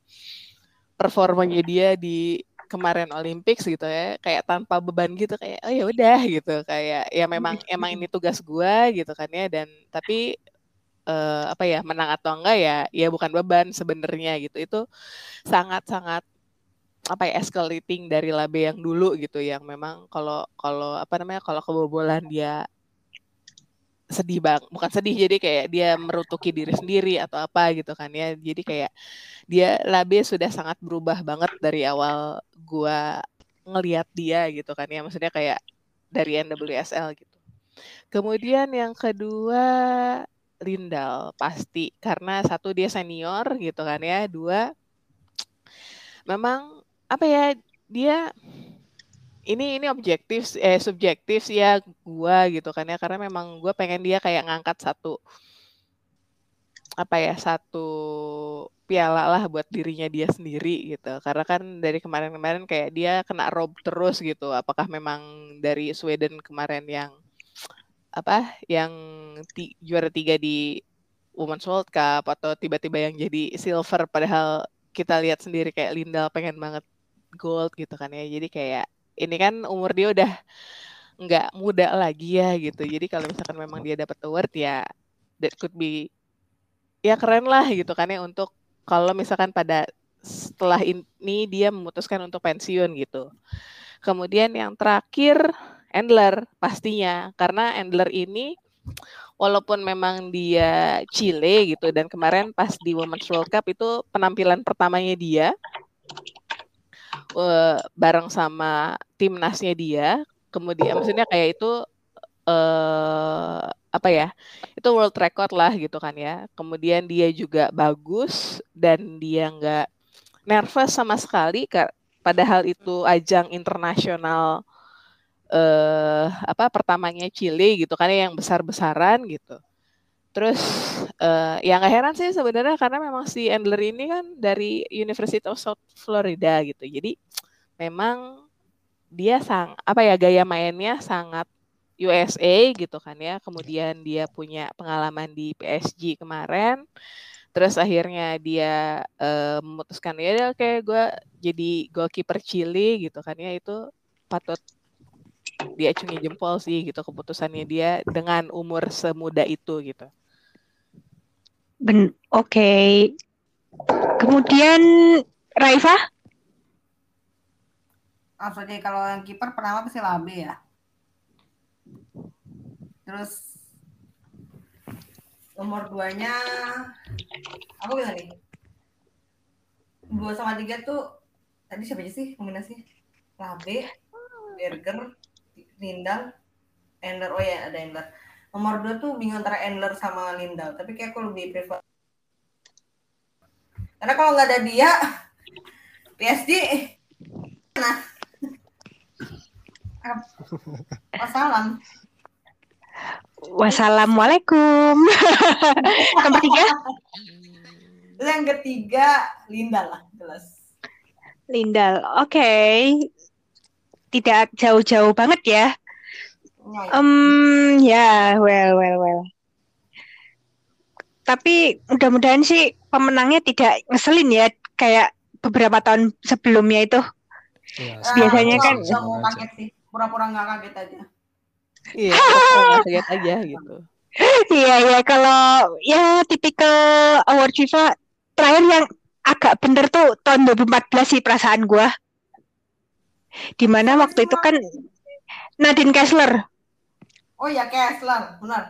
performanya dia di kemarin Olympics gitu ya kayak tanpa beban gitu kayak oh ya udah gitu. Kayak ya memang emang ini tugas gua gitu kan ya. Dan tapi eh, apa ya menang atau enggak ya ya bukan beban sebenarnya gitu. Itu sangat sangat apa ya escalating dari Labe yang dulu gitu yang memang kalau kalau apa namanya kalau kebobolan dia sedih bang bukan sedih jadi kayak dia merutuki diri sendiri atau apa gitu kan ya. Jadi kayak dia Labe sudah sangat berubah banget dari awal gua ngelihat dia gitu kan ya maksudnya kayak dari NWSL gitu. Kemudian yang kedua Lindal pasti. Karena satu dia senior gitu kan ya. Dua memang apa ya dia ini ini objektif eh subjektif sih ya gua gitu kan ya karena memang gua pengen dia kayak ngangkat satu apa ya satu piala lah buat dirinya dia sendiri gitu. Karena kan dari kemarin-kemarin kayak dia kena rob terus gitu. Apakah memang dari Sweden kemarin yang apa yang ti- juara tiga di Women's World Cup atau tiba-tiba yang jadi silver padahal kita lihat sendiri kayak Lindal pengen banget gold gitu kan ya. Jadi kayak ini kan umur dia udah nggak muda lagi ya gitu. Jadi kalau misalkan memang dia dapat award ya that could be ya keren lah gitu kan ya untuk kalau misalkan pada setelah ini dia memutuskan untuk pensiun gitu. Kemudian yang terakhir Endler pastinya. Karena Endler ini walaupun memang dia Chile gitu dan kemarin pas di Women's World Cup itu penampilan pertamanya dia eh, bareng sama timnasnya dia kemudian maksudnya kayak itu eh apa ya itu world record lah gitu kan ya kemudian dia juga bagus dan dia nggak nervous sama sekali padahal itu ajang internasional eh apa pertamanya Chile gitu kan ya, yang besar-besaran gitu. Terus eh yang gak heran sih sebenarnya karena memang si Endler ini kan dari University of South Florida gitu. Jadi memang dia sang apa ya gaya mainnya sangat USA gitu kan ya. Kemudian dia punya pengalaman di PSG kemarin. Terus akhirnya dia eh, memutuskan ya oke gue jadi goalkeeper Chile gitu kan ya itu patut diacungi jempol sih gitu keputusannya dia dengan umur semuda itu gitu.
Oke. Kemudian Raifa?
Aja kalau yang kiper pertama pasti Labe ya. Terus nomor duanya aku bilang nih dua sama tiga tuh tadi siapa aja sih nominasinya Labe, Berger, Lindal, Endler. Oh ya ada Endler. Nomor dua tuh bingung antara Endler sama Lindal. Tapi kayak aku lebih prefer. Karena kalau nggak ada dia, [laughs] PSG, nah [laughs] Wassalam.
Wassalamualaikum. [laughs] Yang ketiga,
Terus yang ketiga Linda lah jelas.
Lindal. Oke. Tidak jauh-jauh banget ya. Um, ya, well, well, well. Tapi mudah-mudahan sih pemenangnya tidak ngeselin ya, kayak beberapa tahun sebelumnya itu.
Ya,
biasanya
aku
kan-
mau kaget sih. Pura-pura nggak kaget aja.
Iya, [laughs] kaget aja gitu.
Iya, iya. Kalau ya tipikal award FIFA terakhir yang agak bener tuh tahun 2014 sih perasaan gua. Di mana waktu itu kan Nadine Kessler.
Oh ya Kessler, benar.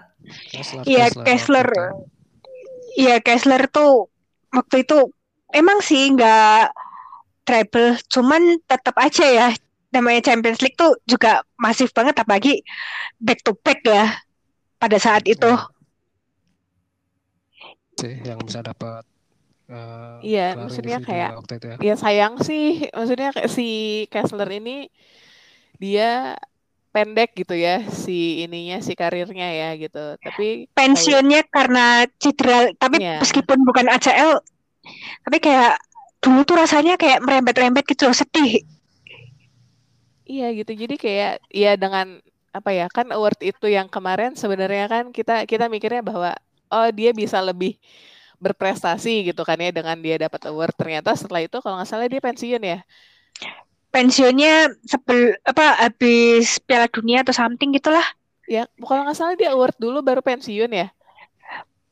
Kessler,
Iya,
Kessler
Kessler.
waktu itu.
Iya, Kessler tuh waktu itu emang sih nggak treble, cuman tetap aja ya namanya Champions League tuh juga masif banget apalagi back to back ya pada saat itu.
sih yang bisa dapat eh,
Iya, maksudnya kayak
ya waktu itu ya.
ya sayang sih, maksudnya kayak si Kessler ini dia pendek gitu ya si ininya si karirnya ya gitu. Tapi
Pensiunnya karena cedera, tapi
Iya.
meskipun bukan ACL, tapi kayak dulu tuh rasanya kayak merembet-rembet gitu sedih.
Iya gitu. Jadi kayak ya dengan apa ya kan award itu yang kemarin sebenarnya kan kita kita mikirnya bahwa oh dia bisa lebih berprestasi gitu kan ya dengan dia dapat award. Ternyata setelah itu kalau nggak salah dia pensiun ya.
Pensiunnya sebel apa habis Piala Dunia atau something gitulah.
Ya kalau nggak salah dia award dulu baru pensiun ya.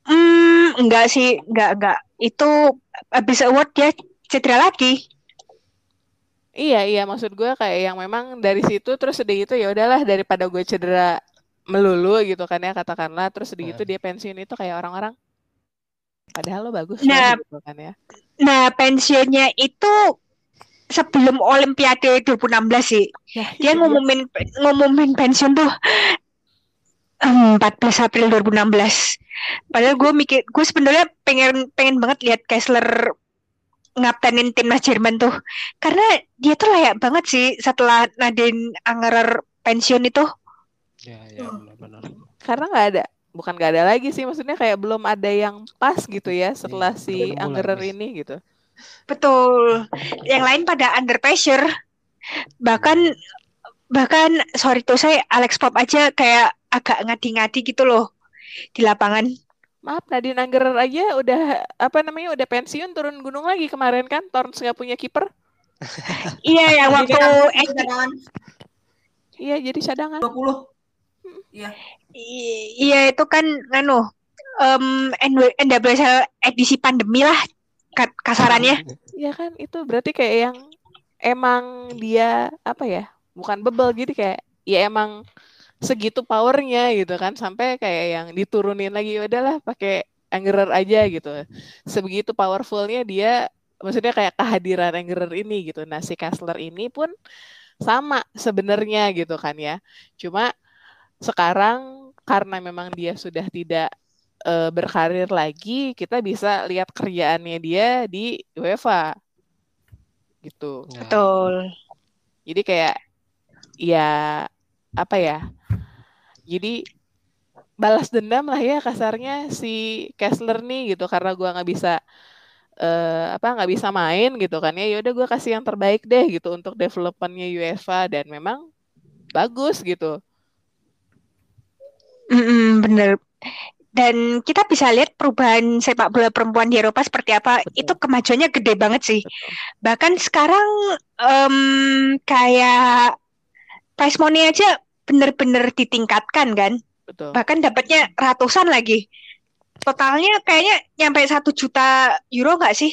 Hmm, enggak sih, enggak enggak. Itu habis award dia cedera lagi.
Iya iya maksud gue kayak yang memang dari situ terus sedih itu ya udahlah daripada gue cedera melulu gitu kan ya katakanlah terus sedih itu dia pensiun itu kayak orang-orang padahal lo bagus
Nah,
gitu kan ya.
Nah, pensiunnya itu sebelum Olimpiade 2016 sih.
Ya,
Dia
itu
ngumumin ngumumin pensiun tuh em, 14 April 2016. Padahal gue mikir, gue sebenarnya pengen pengen banget lihat Kessler ngaptenin timnas Jerman tuh, karena dia tuh layak banget sih setelah Nadine Angerer pensiun itu.
Ya, ya benar-benar.
karena nggak ada bukan nggak ada lagi sih maksudnya kayak belum ada yang pas gitu ya setelah
Iya,
si Angerer ini gitu
Betul. Yang lain pada under pressure. Bahkan bahkan sorry tuh saya Alex Pop aja kayak agak ngadi-ngadi gitu loh di lapangan.
maaf Nadine Angerer aja udah apa namanya udah pensiun turun gunung lagi kemarin kan Torns nggak punya kiper [laughs]
Iya yang waktu
cadangan
iya jadi cadangan
20. Iya.
i- iya itu kan anu em NW NWSL edisi pandemi lah kasarannya.
Iya kan itu berarti kayak yang emang dia apa ya bukan bebel gitu kayak ya emang segitu powernya gitu kan sampai kayak yang diturunin lagi "Ya udahlah pakai Angerer aja gitu. Sebegitu powerfulnya dia maksudnya kayak kehadiran Angerer ini gitu. Nah si Kessler ini pun sama sebenarnya gitu kan ya. Cuma sekarang karena memang dia sudah tidak eh, berkarir lagi kita bisa lihat kerjaannya dia di UEFA gitu
Ya,
Betul.
jadi kayak ya apa ya jadi balas dendam lah ya kasarnya si Kessler nih gitu karena gua nggak bisa eh, apa nggak bisa main gitu kan ya yaudah gua kasih yang terbaik deh gitu untuk developmentnya UEFA dan memang bagus gitu
Mm-mm, bener. Dan kita bisa lihat perubahan sepak bola perempuan di Eropa seperti apa.
Betul.
Itu kemajuannya gede banget sih.
Betul.
Bahkan sekarang em, kayak prize money aja bener-bener ditingkatkan kan.
betul
Bahkan dapatnya ratusan lagi. Totalnya kayaknya nyampe satu juta euro nggak sih?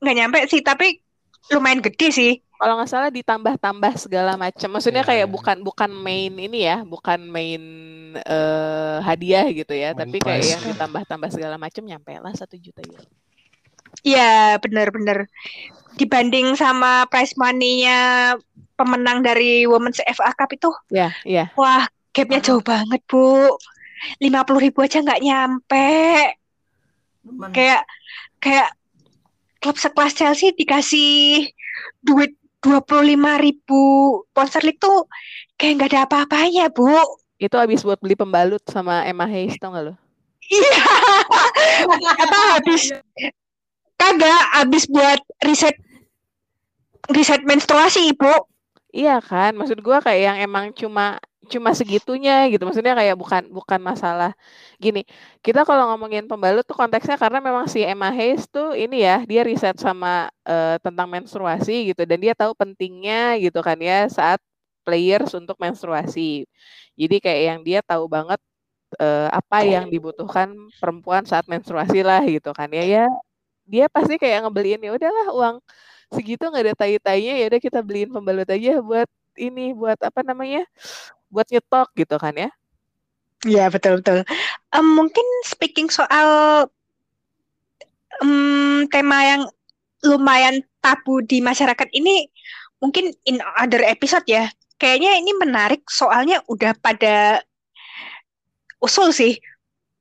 Nggak nyampe sih, tapi lumayan gede sih.
Kalau nggak salah ditambah-tambah segala macam maksudnya
Iya,
kayak
iya.
bukan bukan main ini ya bukan main eh, hadiah gitu ya
Main
tapi kayak
prize.
yang ditambah-tambah segala macam nyampe lah satu juta euro
Iya, bener-bener. Dibanding sama prize money-nya pemenang dari Women's FA Cup itu,
ya iya
wah, gapnya jauh banget, Bu. 50 ribu aja nggak nyampe. Kayak kayak klub sekelas Chelsea dikasih duit 25 ribu sterling tuh kayak nggak ada apa-apanya, Bu.
Itu habis buat beli pembalut sama Emma Hayes tau gak lo?
Iya. [laughs] Apa habis kagak habis buat riset riset menstruasi, Ibu.
Iya kan, maksud gua kayak yang emang cuma cuma segitunya gitu. Maksudnya kayak bukan bukan masalah gini. Kita kalau ngomongin pembalut tuh konteksnya karena memang si Emma Hayes tuh ini ya, dia riset sama eh, tentang menstruasi gitu dan dia tahu pentingnya gitu kan ya saat players untuk menstruasi. Jadi kayak yang dia tahu banget eh, apa yang dibutuhkan perempuan saat menstruasi lah gitu kan ya. Ya dia pasti kayak ngebeliin ya udahlah uang segitu nggak ada tai-tainya ya udah kita beliin pembalut aja buat ini buat apa namanya buat nyetok gitu kan ya
Iya, betul betul. Em, mungkin speaking soal em, tema yang lumayan tabu di masyarakat ini mungkin in other episode ya. Kayaknya ini menarik soalnya udah pada usul sih.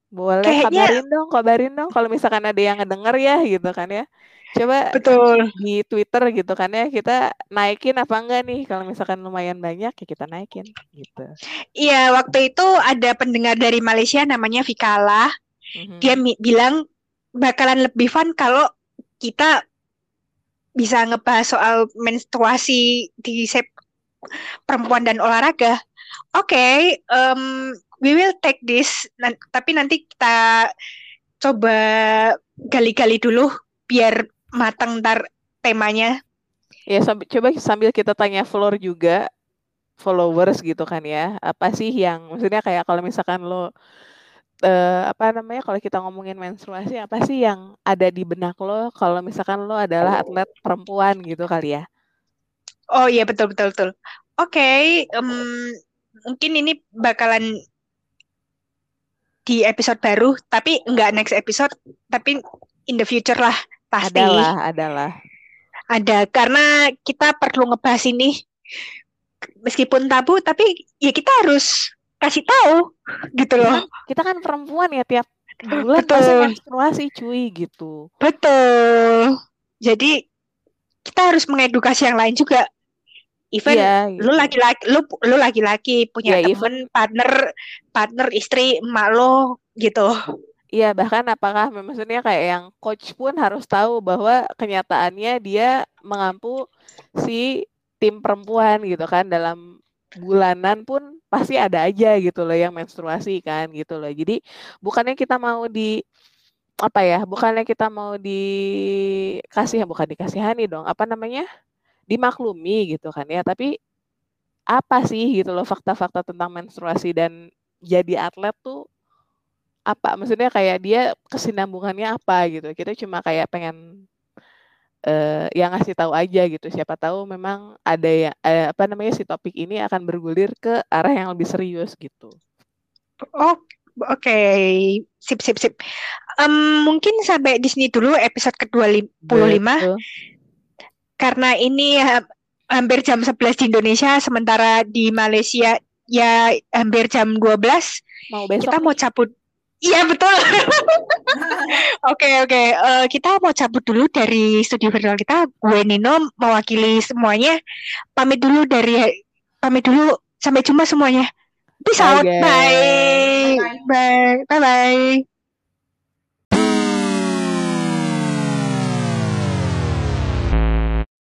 boleh
Kayaknya-
kabarin dong kabarin dong kalau misalkan ada yang ngedenger ya gitu kan ya coba
Betul.
di Twitter gitu kan ya kita naikin apa enggak nih kalau misalkan lumayan banyak ya kita naikin gitu
Iya, waktu itu ada pendengar dari Malaysia namanya Vikala.
Mhm.
Dia bilang bakalan lebih fun kalau kita bisa ngebahas soal menstruasi di sep perempuan dan olahraga. Oke, em, we will take this. Nan- tapi nanti kita coba gali-gali dulu biar matang ntar temanya.
Ya, sambil, coba sambil kita tanya floor juga, followers gitu kan ya. Apa sih yang, maksudnya kayak kalau misalkan lo, eh, apa namanya, kalau kita ngomongin menstruasi, apa sih yang ada di benak lo kalau misalkan lo adalah atlet perempuan gitu kali ya?
Oh iya betul betul betul. Oke, em, mungkin ini bakalan di episode baru, tapi nggak next episode, tapi in the future lah pasti
Adalah, adalah.
ada karena kita perlu ngebahas ini meskipun tabu, tapi ya kita harus kasih tahu gitu loh.
Kita kan perempuan ya tiap bulan pasti menstruasi cuy gitu.
Betul. Jadi kita harus mengedukasi yang lain juga. Even
Iya,
lu
gitu.
laki-laki lu lu laki-laki punya
Ya,
temen partner partner istri emak lo gitu
Iya, bahkan apakah maksudnya kayak yang coach pun harus tahu bahwa kenyataannya dia mengampu si tim perempuan gitu kan dalam bulanan pun pasti ada aja gitu loh yang menstruasi kan gitu loh. Jadi bukannya kita mau di apa ya? Bukannya kita mau dikasih bukan dikasihani dong. Apa namanya? Dimaklumi gitu kan ya. Tapi apa sih gitu loh fakta-fakta tentang menstruasi dan jadi atlet tuh apa maksudnya kayak dia kesinambungannya apa gitu. Kita cuma kayak pengen eh yang ngasih tahu aja gitu. Siapa tahu memang ada ya eh, apa namanya si topik ini akan bergulir ke arah yang lebih serius gitu.
Oh oke. Sip sip sip. Em, mungkin sampai di sini dulu episode ke-25
Betul.
karena ini ha- hampir jam 11 di Indonesia sementara di Malaysia ya hampir jam 12
mau besok
kita mau
nih.
cabut iya betul. [laughs] Oke oke. Eh, kita mau cabut dulu dari studio virtual kita. Gue Nino mewakili semuanya. Pamit dulu dari pamit dulu. Sampai jumpa semuanya. Peace
Bye,
out.
Guys.
bye. Bye bye. Bye